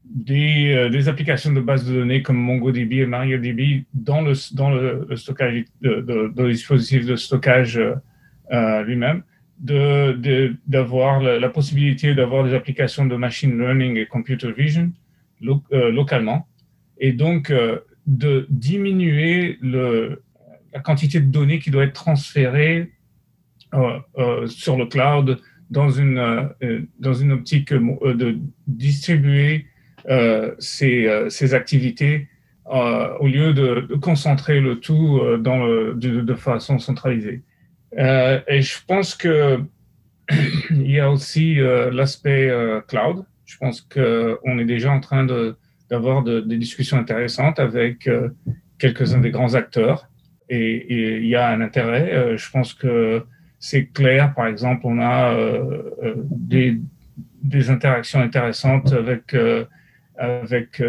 des, euh, des, applications de base de données comme MongoDB et MariaDB dans le, dans le, stockage, de, de, dispositif de stockage euh, lui-même, d'avoir la, possibilité d'avoir des applications de machine learning et computer vision euh, localement, et donc euh, de diminuer le, la quantité de données qui doit être transférée sur le cloud dans une, euh, dans une optique euh, de distribuer euh, ces, ces activités au lieu de, concentrer le tout dans le, de, façon centralisée. et je pense que il y a aussi l'aspect cloud. Je pense qu'on est déjà en train de, d'avoir des discussions intéressantes avec quelques-uns des grands acteurs. Et il y a un intérêt. je pense que c'est clair. Par exemple, on a des, des, interactions intéressantes avec, avec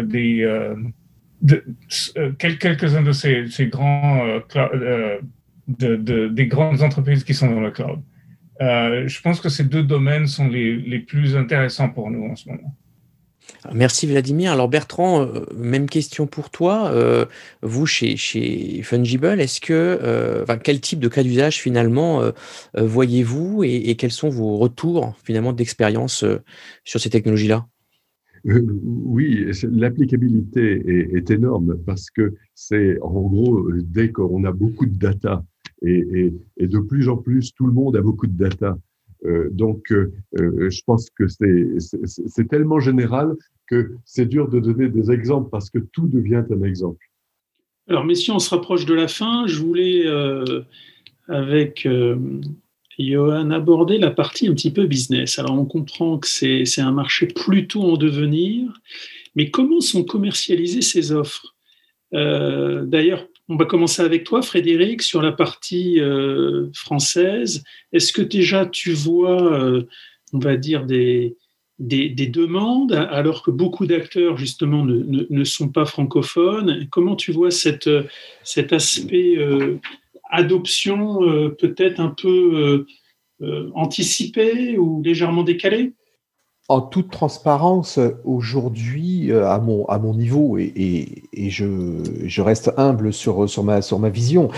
de, euh, quelques-uns de ces, grands euh, euh, de, de, des grandes entreprises qui sont dans le cloud. je pense que ces deux domaines sont les, les, plus intéressants pour nous en ce moment. Merci Vladimir. Alors Bertrand, même question pour toi. vous, chez, chez Fungible, est-ce que, enfin, quel type de cas d'usage finalement voyez-vous et, et, quels sont vos retours finalement d'expérience sur ces technologies-là? euh, oui, l'applicabilité est, énorme parce que c'est en gros, dès qu'on a beaucoup de data et, de plus en plus, tout le monde a beaucoup de data. Euh, donc, euh, je pense que c'est tellement général que c'est dur de donner des exemples parce que tout devient un exemple. Alors, messieurs, on se rapproche de la fin. Je voulais, avec Johan, aborder la partie un petit peu business. Alors, on comprend que c'est un marché plutôt en devenir, mais comment sont commercialisées ces offres? Euh, D'ailleurs, on va commencer avec toi, Frédéric, sur la partie euh, française. Est-ce que déjà tu vois, euh, on va dire, des, des, demandes, alors que beaucoup d'acteurs, justement, ne, ne, sont pas francophones? Comment tu vois cet aspect adoption euh, peut-être un peu euh, euh, anticipée ou légèrement décalée? En toute transparence, aujourd'hui, à mon, à mon niveau, et, je, je, reste humble sur, sur, ma, sur ma vision,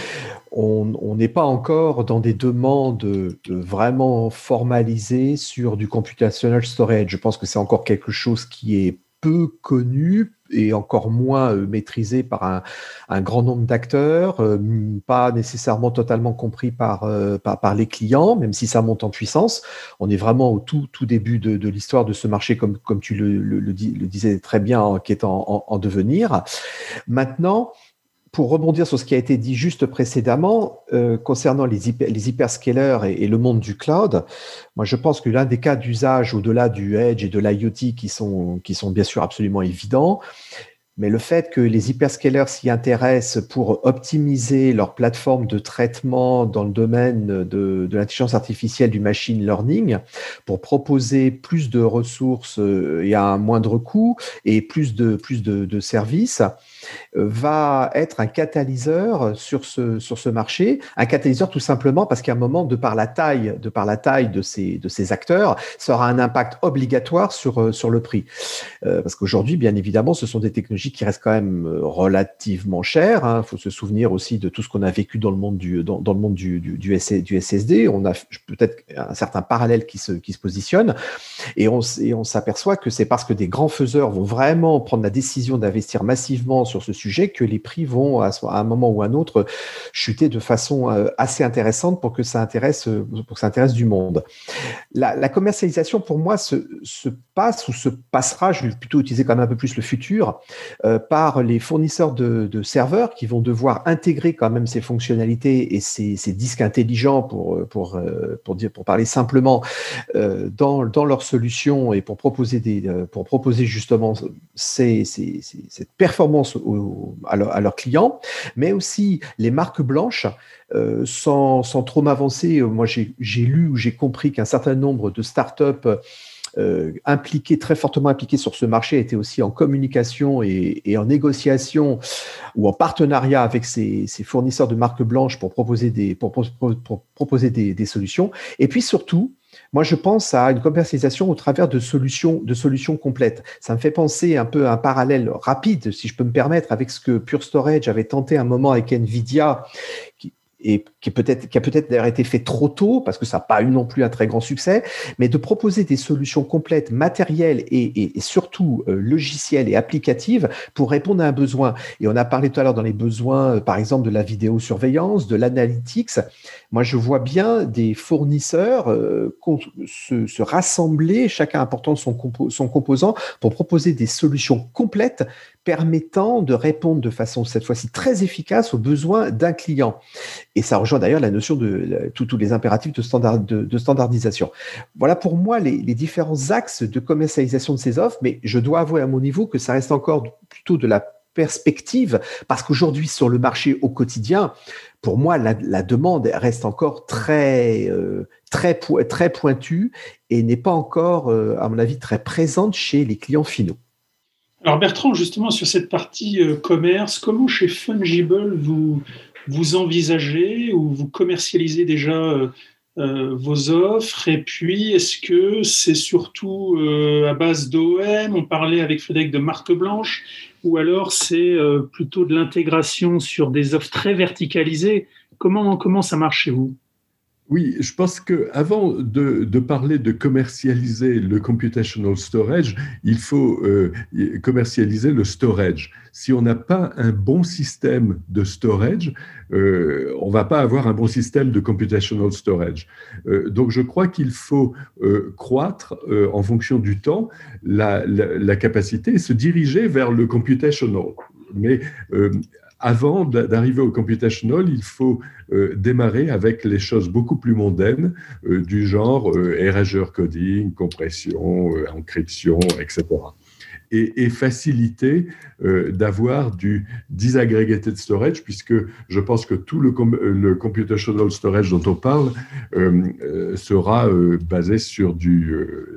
on n'est pas encore dans des demandes vraiment formalisées sur du computational storage. Je pense que c'est encore quelque chose qui est peu connu et encore moins euh, maîtrisé par un, grand nombre d'acteurs, euh, pas nécessairement totalement compris euh, par, par, les clients, même si ça monte en puissance. On est vraiment au tout, tout début de, l'histoire de ce marché, comme, comme tu le, disais très bien, qui est en, en devenir. Maintenant, pour rebondir sur ce qui a été dit juste précédemment euh, concernant les, les hyperscalers et, le monde du cloud, moi je pense que l'un des cas d'usage au-delà du edge et de l'IoT qui sont, qui sont bien sûr absolument évidents, mais le fait que les hyperscalers s'y intéressent pour optimiser leur plateforme de traitement dans le domaine de, l'intelligence artificielle, du machine learning, pour proposer plus de ressources euh, et à un moindre coût et plus de, plus de, services, va être un catalyseur sur ce, sur ce marché. Un catalyseur tout simplement parce qu'à un moment, de par la taille, de par la taille de ces, de ces acteurs, ça aura un impact obligatoire sur, euh, sur le prix. Euh, parce qu'aujourd'hui, bien évidemment, ce sont des technologies qui restent quand même relativement chères. Il hein. faut se souvenir aussi de tout ce qu'on a vécu dans le monde du, dans, le monde du, du, SSD. On a peut-être un certain parallèle qui se, qui se positionne. Et on, et on s'aperçoit que c'est parce que des grands faiseurs vont vraiment prendre la décision d'investir massivement sur ce sujet que les prix vont à, un moment ou à un autre chuter de façon euh, assez intéressante pour que ça intéresse, euh, pour que ça intéresse du monde. La, commercialisation, pour moi, se, passe ou se passera, je vais plutôt utiliser quand même un peu plus le futur, euh, par les fournisseurs de, serveurs qui vont devoir intégrer quand même ces fonctionnalités et ces, disques intelligents pour, pour, pour, dire, pour parler simplement dans, dans leurs solutions et pour proposer, des, pour proposer justement cette performance à, leurs clients, mais aussi les marques blanches. Euh, sans, trop m'avancer, moi j'ai lu ou j'ai compris qu'un certain nombre de startups euh, impliquées, très fortement impliquées sur ce marché, étaient aussi en communication et, en négociation ou en partenariat avec ces, fournisseurs de marques blanches pour proposer des, pour, proposer des solutions. Et puis surtout, moi, je pense à une commercialisation au travers de solutions, de solutions complètes. Ça me fait penser un peu à un parallèle rapide, si je peux me permettre, avec ce que Pure Storage avait tenté un moment avec Nvidia, qui, a peut-être d'ailleurs été fait trop tôt, parce que ça n'a pas eu non plus un très grand succès, mais de proposer des solutions complètes, matérielles et, surtout euh, logicielles et applicatives pour répondre à un besoin. Et on a parlé tout à l'heure dans les besoins, euh, par exemple, de la vidéosurveillance, de l'analytics. Moi, je vois bien des fournisseurs euh, se, se, rassembler, chacun apportant son, son composant, pour proposer des solutions complètes permettant de répondre de façon cette fois-ci très efficace aux besoins d'un client. Et ça rejoint d'ailleurs la notion de tous les impératifs de, standard, de, standardisation. Voilà pour moi les, différents axes de commercialisation de ces offres, mais je dois avouer à mon niveau que ça reste encore plutôt de la perspective, parce qu'aujourd'hui sur le marché au quotidien, pour moi, la, demande reste encore très, euh, très pointue et n'est pas encore, euh, à mon avis, très présente chez les clients finaux. Alors Bertrand, justement, sur cette partie euh, commerce, comment chez Fungible vous, vous envisagez ou vous commercialisez déjà vos offres Et puis, est-ce que c'est surtout à base d'OM On parlait avec Frédéric de marque blanche. Ou alors c'est euh, plutôt de l'intégration sur des offres très verticalisées. Comment, comment ça marche chez vous? Oui, je pense qu'avant de, de parler de commercialiser le computational storage, il faut euh, commercialiser le storage. Si on n'a pas un bon système de storage, euh, on va pas avoir un bon système de computational storage. Euh, donc, je crois qu'il faut croître en fonction du temps la, capacité et se diriger vers le computational. Mais avant d'arriver au computational, il faut euh, démarrer avec les choses beaucoup plus mondaines, euh, du genre euh, erasure coding, compression, encryption, etc. Et, faciliter d'avoir du disaggregated storage, puisque je pense que tout le computational storage dont on parle sera basé sur du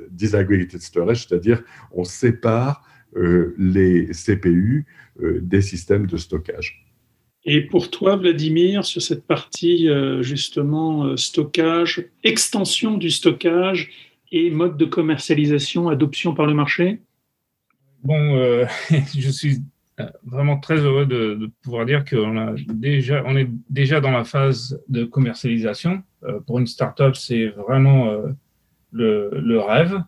disaggregated storage, c'est-à-dire on sépare les CPU euh, des systèmes de stockage. Et pour toi, Vladimir, sur cette partie euh, justement euh, stockage, extension du stockage et mode de commercialisation, adoption par le marché? Bon, je suis vraiment très heureux de, pouvoir dire qu'on a déjà, on est déjà dans la phase de commercialisation. pour une startup, c'est vraiment le, le, rêve.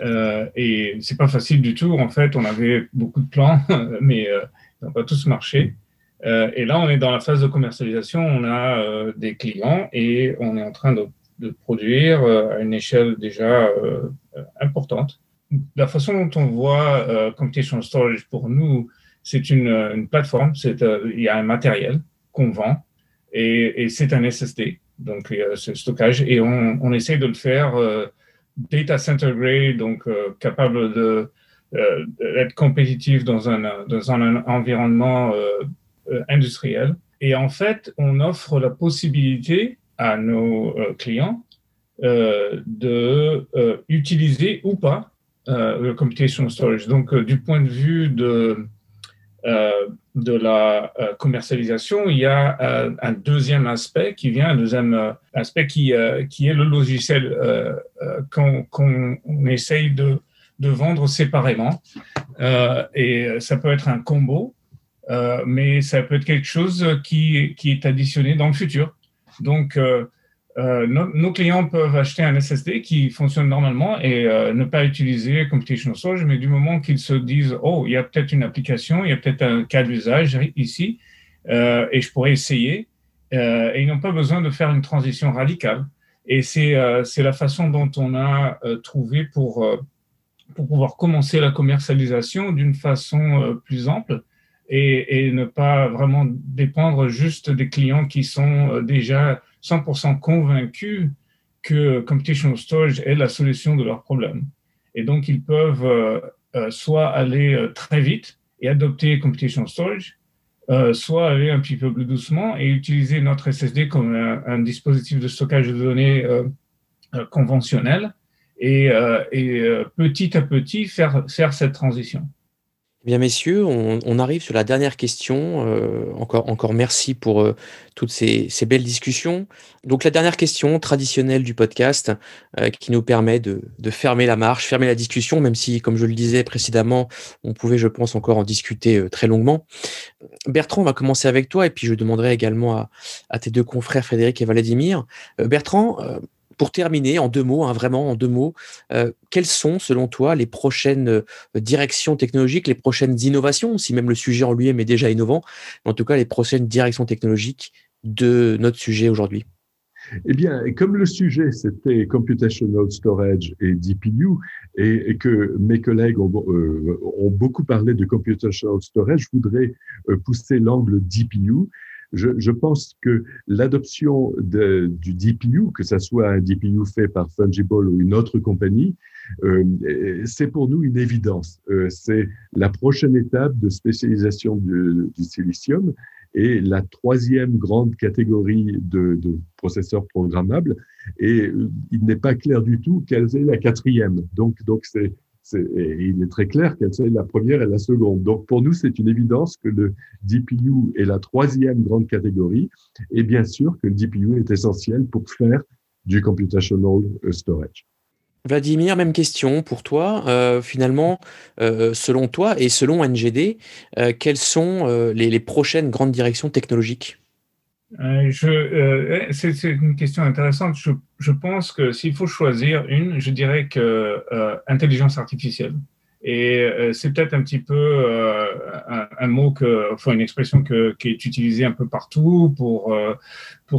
Euh, et c'est pas facile du tout. En fait, on avait beaucoup de plans, mais euh, ils n'ont pas tous marché. Euh, et là, on est dans la phase de commercialisation. On a euh, des clients et on est en train de, produire à une échelle déjà importante. La façon dont on voit Computation Storage pour nous, c'est une, une, plateforme. Il y a un matériel qu'on vend et, c'est un SSD, donc ce stockage, et on, on essaie de le faire data center grade, donc euh, capable euh, d'être compétitif dans un, dans un environnement euh, industriel. Et en fait, on offre la possibilité à nos clients de utiliser ou pas le computation storage. Donc, du point de vue de de la euh, commercialisation, il y a euh, un deuxième aspect qui vient, un deuxième aspect qui, qui est le logiciel qu'on essaye de, de, vendre séparément. et ça peut être un combo, mais ça peut être quelque chose qui, qui est additionné dans le futur. Donc, euh, nos, clients peuvent acheter un SSD qui fonctionne normalement et euh, ne pas utiliser Computational Storage, mais du moment qu'ils se disent, oh, il y a peut-être une application, il y a peut-être un cas d'usage ici, euh, et je pourrais essayer, euh, et ils n'ont pas besoin de faire une transition radicale. Et c'est euh, la façon dont on a trouvé pour, pour pouvoir commencer la commercialisation d'une façon plus ample et, ne pas vraiment dépendre juste des clients qui sont déjà 100% convaincus que computational storage est la solution de leurs problèmes. Et donc, ils peuvent euh, euh, soit aller euh, très vite et adopter computational storage, soit aller un petit peu plus doucement et utiliser notre SSD comme un, dispositif de stockage de données conventionnel et, et petit à petit faire cette transition. Eh bien, messieurs, on, on, arrive sur la dernière question. Euh, encore, encore merci pour euh, toutes ces, ces, belles discussions. Donc, la dernière question traditionnelle du podcast euh, qui nous permet de, de, fermer la marche, fermer la discussion, même si, comme je le disais précédemment, on pouvait, je pense, encore en discuter euh, très longuement. Bertrand, on va commencer avec toi et puis je demanderai également à, à tes deux confrères Frédéric et Vladimir. Euh, Bertrand, pour terminer, en deux mots, hein, vraiment en deux mots, euh, quelles sont, selon toi, les prochaines euh, directions technologiques, les prochaines innovations, si même le sujet en lui-même est déjà innovant, en tout cas les prochaines directions technologiques de notre sujet aujourd'hui? Eh bien, comme le sujet c'était computational storage et DPU, et, que mes collègues ont, euh, ont, beaucoup parlé de computational storage, je voudrais pousser l'angle DPU je, pense que l'adoption du DPU, que ce soit un DPU fait par Fungible ou une autre compagnie, euh, c'est pour nous une évidence. Euh, c'est la prochaine étape de spécialisation du, silicium et la troisième grande catégorie de, de processeurs programmables. Et euh, il n'est pas clair du tout quelle est la quatrième. Donc, donc c'est il est très clair quelle est la première et la seconde. Donc pour nous, c'est une évidence que le DPU est la troisième grande catégorie et bien sûr que le DPU est essentiel pour faire du computational storage. Vladimir, même question pour toi. Euh, finalement, euh, selon toi et selon NGD, euh, quelles sont les, prochaines grandes directions technologiques? C'est une question intéressante. Je, pense que s'il faut choisir une, je dirais que intelligence artificielle. Et c'est peut-être un petit peu un, mot, enfin une expression qui est utilisée un peu partout pour,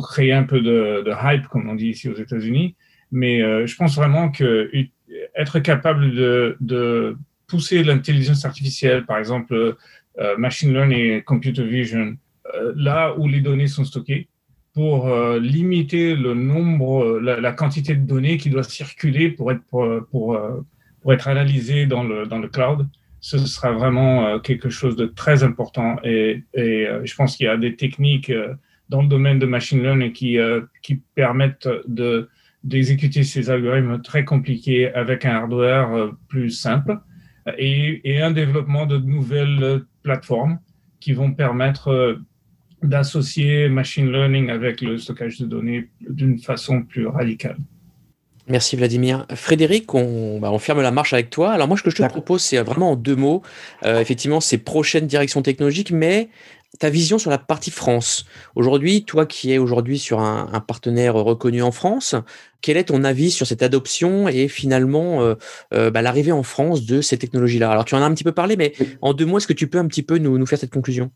créer un peu de, hype, comme on dit ici aux États-Unis. Mais euh, je pense vraiment que être capable de, de pousser l'intelligence artificielle, par exemple euh, machine learning et computer vision, euh, là où les données sont stockées, pour limiter le nombre, la, quantité de données qui doit circuler pour être, pour, pour, pour être analysées dans le, dans le cloud, ce sera vraiment quelque chose de très important. Et, je pense qu'il y a des techniques dans le domaine de machine learning qui, qui permettent de d'exécuter ces algorithmes très compliqués avec un hardware euh, plus simple et, un développement de nouvelles plateformes qui vont permettre euh, d'associer machine learning avec le stockage de données d'une façon plus radicale. Merci Vladimir. Frédéric, on, bah, on, ferme la marche avec toi. Alors moi, ce que je te propose, c'est vraiment en deux mots, euh, effectivement, ces prochaines directions technologiques, mais ta vision sur la partie France. Aujourd'hui, toi qui es aujourd'hui sur un, partenaire reconnu en France, quel est ton avis sur cette adoption et finalement euh, euh, bah, l'arrivée en France de ces technologies-là? Alors, tu en as un petit peu parlé, mais en deux mots, est-ce que tu peux un petit peu nous, nous faire cette conclusion?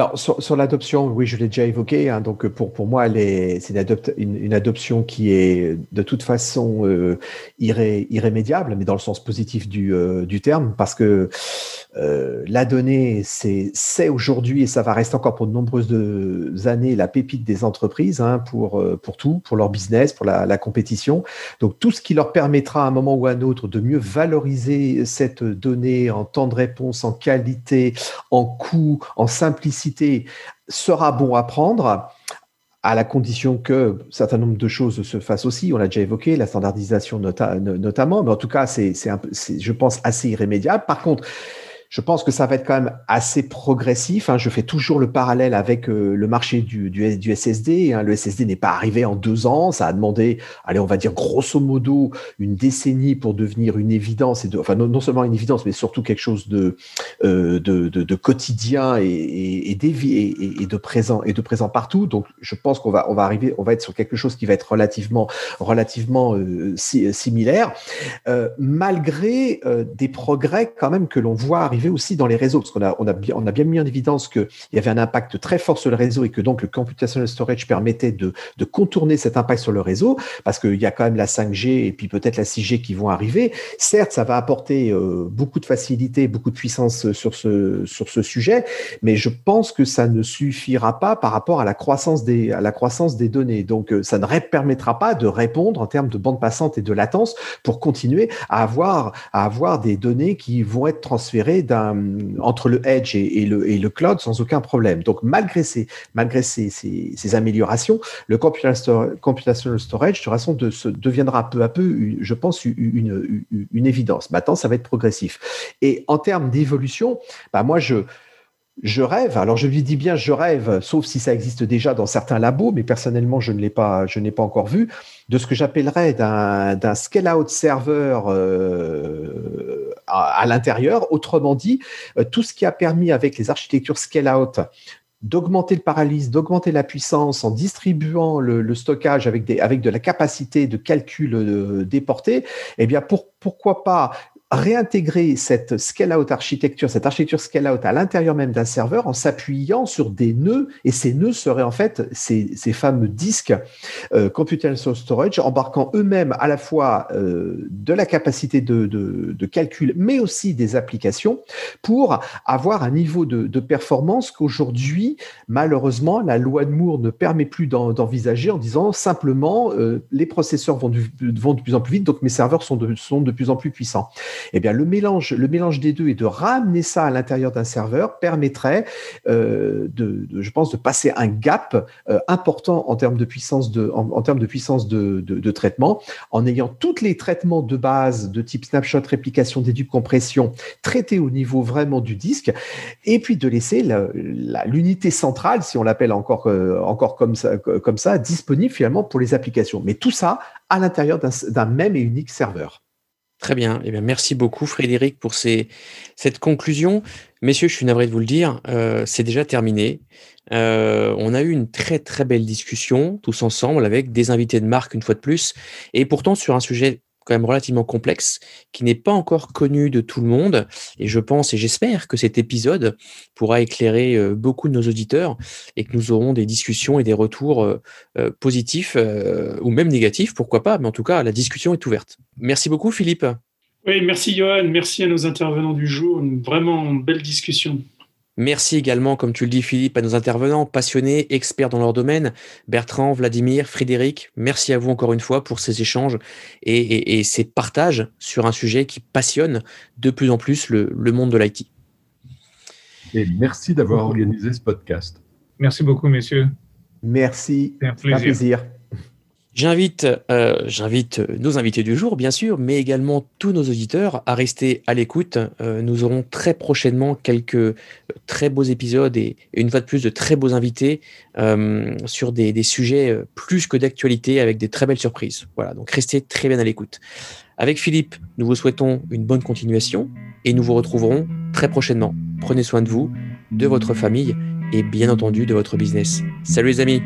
Alors, sur, l'adoption, oui, je l'ai déjà évoqué. Hein, donc, pour, pour moi, c'est une, adoption qui est de toute façon euh, irré, irrémédiable, mais dans le sens positif du, euh, terme, parce que euh, la donnée, c'est aujourd'hui, et ça va rester encore pour de nombreuses années, la pépite des entreprises hein, pour, pour tout, pour leur business, pour la, compétition. Donc, tout ce qui leur permettra à un moment ou à un autre de mieux valoriser cette donnée en temps de réponse, en qualité, en coût, en simplicité, sera bon à prendre à la condition que un certain nombre de choses se fassent aussi. On l'a déjà évoqué, la standardisation notamment, mais en tout cas, c'est, je pense, assez irrémédiable. Par contre, je pense que ça va être quand même assez progressif. Hein. Je fais toujours le parallèle avec euh, le marché du, SSD. Hein. Le SSD n'est pas arrivé en deux ans. Ça a demandé, allez, on va dire grosso modo, une décennie pour devenir une évidence, enfin non, seulement une évidence, mais surtout quelque chose de, euh, de, quotidien et, de présent et de présent partout. Donc, je pense qu'on va, on va arriver, on va être sur quelque chose qui va être relativement, relativement euh, similaire, malgré des progrès quand même que l'on voit arriver aussi dans les réseaux, parce qu'on a, on a, bien, mis en évidence qu'il y avait un impact très fort sur le réseau et que donc le computational storage permettait de, contourner cet impact sur le réseau, parce qu'il y a quand même la 5G et puis peut-être la 6G qui vont arriver. Certes, ça va apporter euh, beaucoup de facilité, beaucoup de puissance sur ce, sur ce sujet, mais je pense que ça ne suffira pas par rapport à la croissance des, à la croissance des données. Donc, euh, ça ne permettra pas de répondre en termes de bande passante et de latence pour continuer à avoir, à avoir des données qui vont être transférées entre le edge et, le, cloud sans aucun problème. Donc malgré ces, malgré ces, ces, améliorations, le computational storage de façon de, se, deviendra peu à peu, je pense, une, une, évidence. Maintenant, ça va être progressif. Et en termes d'évolution, bah moi je je rêve, alors je lui dis bien je rêve, sauf si ça existe déjà dans certains labos, mais personnellement je ne l'ai pas, je n'ai pas encore vu, de ce que j'appellerais d'un scale-out serveur euh, à, l'intérieur. Autrement dit, euh, tout ce qui a permis avec les architectures scale-out d'augmenter le paralyse, d'augmenter la puissance en distribuant le, stockage avec, de la capacité de calcul euh, déporté, eh bien pour, pourquoi pas réintégrer cette scale-out architecture, cette architecture scale-out à l'intérieur même d'un serveur en s'appuyant sur des nœuds, et ces nœuds seraient en fait ces, fameux disques euh, computational storage, embarquant eux-mêmes à la fois euh, de la capacité de, calcul, mais aussi des applications, pour avoir un niveau de, performance qu'aujourd'hui, malheureusement, la loi de Moore ne permet plus d'envisager en disant simplement euh, les processeurs vont, vont de plus en plus vite, donc mes serveurs sont de, sont de plus en plus puissants. Eh bien, le mélange, le mélange des deux et de ramener ça à l'intérieur d'un serveur permettrait, euh, de, je pense, de passer un gap euh, important en termes de puissance de, traitement, en ayant tous les traitements de base de type snapshot, réplication, dédupe, compression traités au niveau vraiment du disque, et puis de laisser l'unité centrale, si on l'appelle encore, euh, comme ça, disponible finalement pour les applications. Mais tout ça à l'intérieur d'un même et unique serveur. Très bien. Eh bien, merci beaucoup, Frédéric, pour cette conclusion. Messieurs, je suis navré de vous le dire, euh, c'est déjà terminé. Euh, on a eu une très très belle discussion tous ensemble avec des invités de marque une fois de plus, et pourtant sur un sujet quand même relativement complexe, qui n'est pas encore connu de tout le monde. Et je pense et j'espère que cet épisode pourra éclairer euh, beaucoup de nos auditeurs et que nous aurons des discussions et des retours euh, euh, positifs ou même négatifs, pourquoi pas. Mais en tout cas, la discussion est ouverte. Merci beaucoup, Philippe. Oui, merci Johan, merci à nos intervenants du jour. Une vraiment belle discussion. Merci également, comme tu le dis Philippe, à nos intervenants passionnés, experts dans leur domaine, Bertrand, Vladimir, Frédéric. Merci à vous encore une fois pour ces échanges et, et, et ces partages sur un sujet qui passionne de plus en plus le, le monde de l'IT. Et merci d'avoir organisé ce podcast. Merci beaucoup, messieurs. Merci. C'est un plaisir. Un plaisir. J'invite, euh, j'invite nos invités du jour, bien sûr, mais également tous nos auditeurs à rester à l'écoute. Euh, nous aurons très prochainement quelques très beaux épisodes et, une fois de plus de très beaux invités euh, sur des, des, sujets plus que d'actualité avec des très belles surprises. Voilà, donc restez très bien à l'écoute. Avec Philippe, nous vous souhaitons une bonne continuation et nous vous retrouverons très prochainement. Prenez soin de vous, de votre famille et bien entendu de votre business. Salut les amis!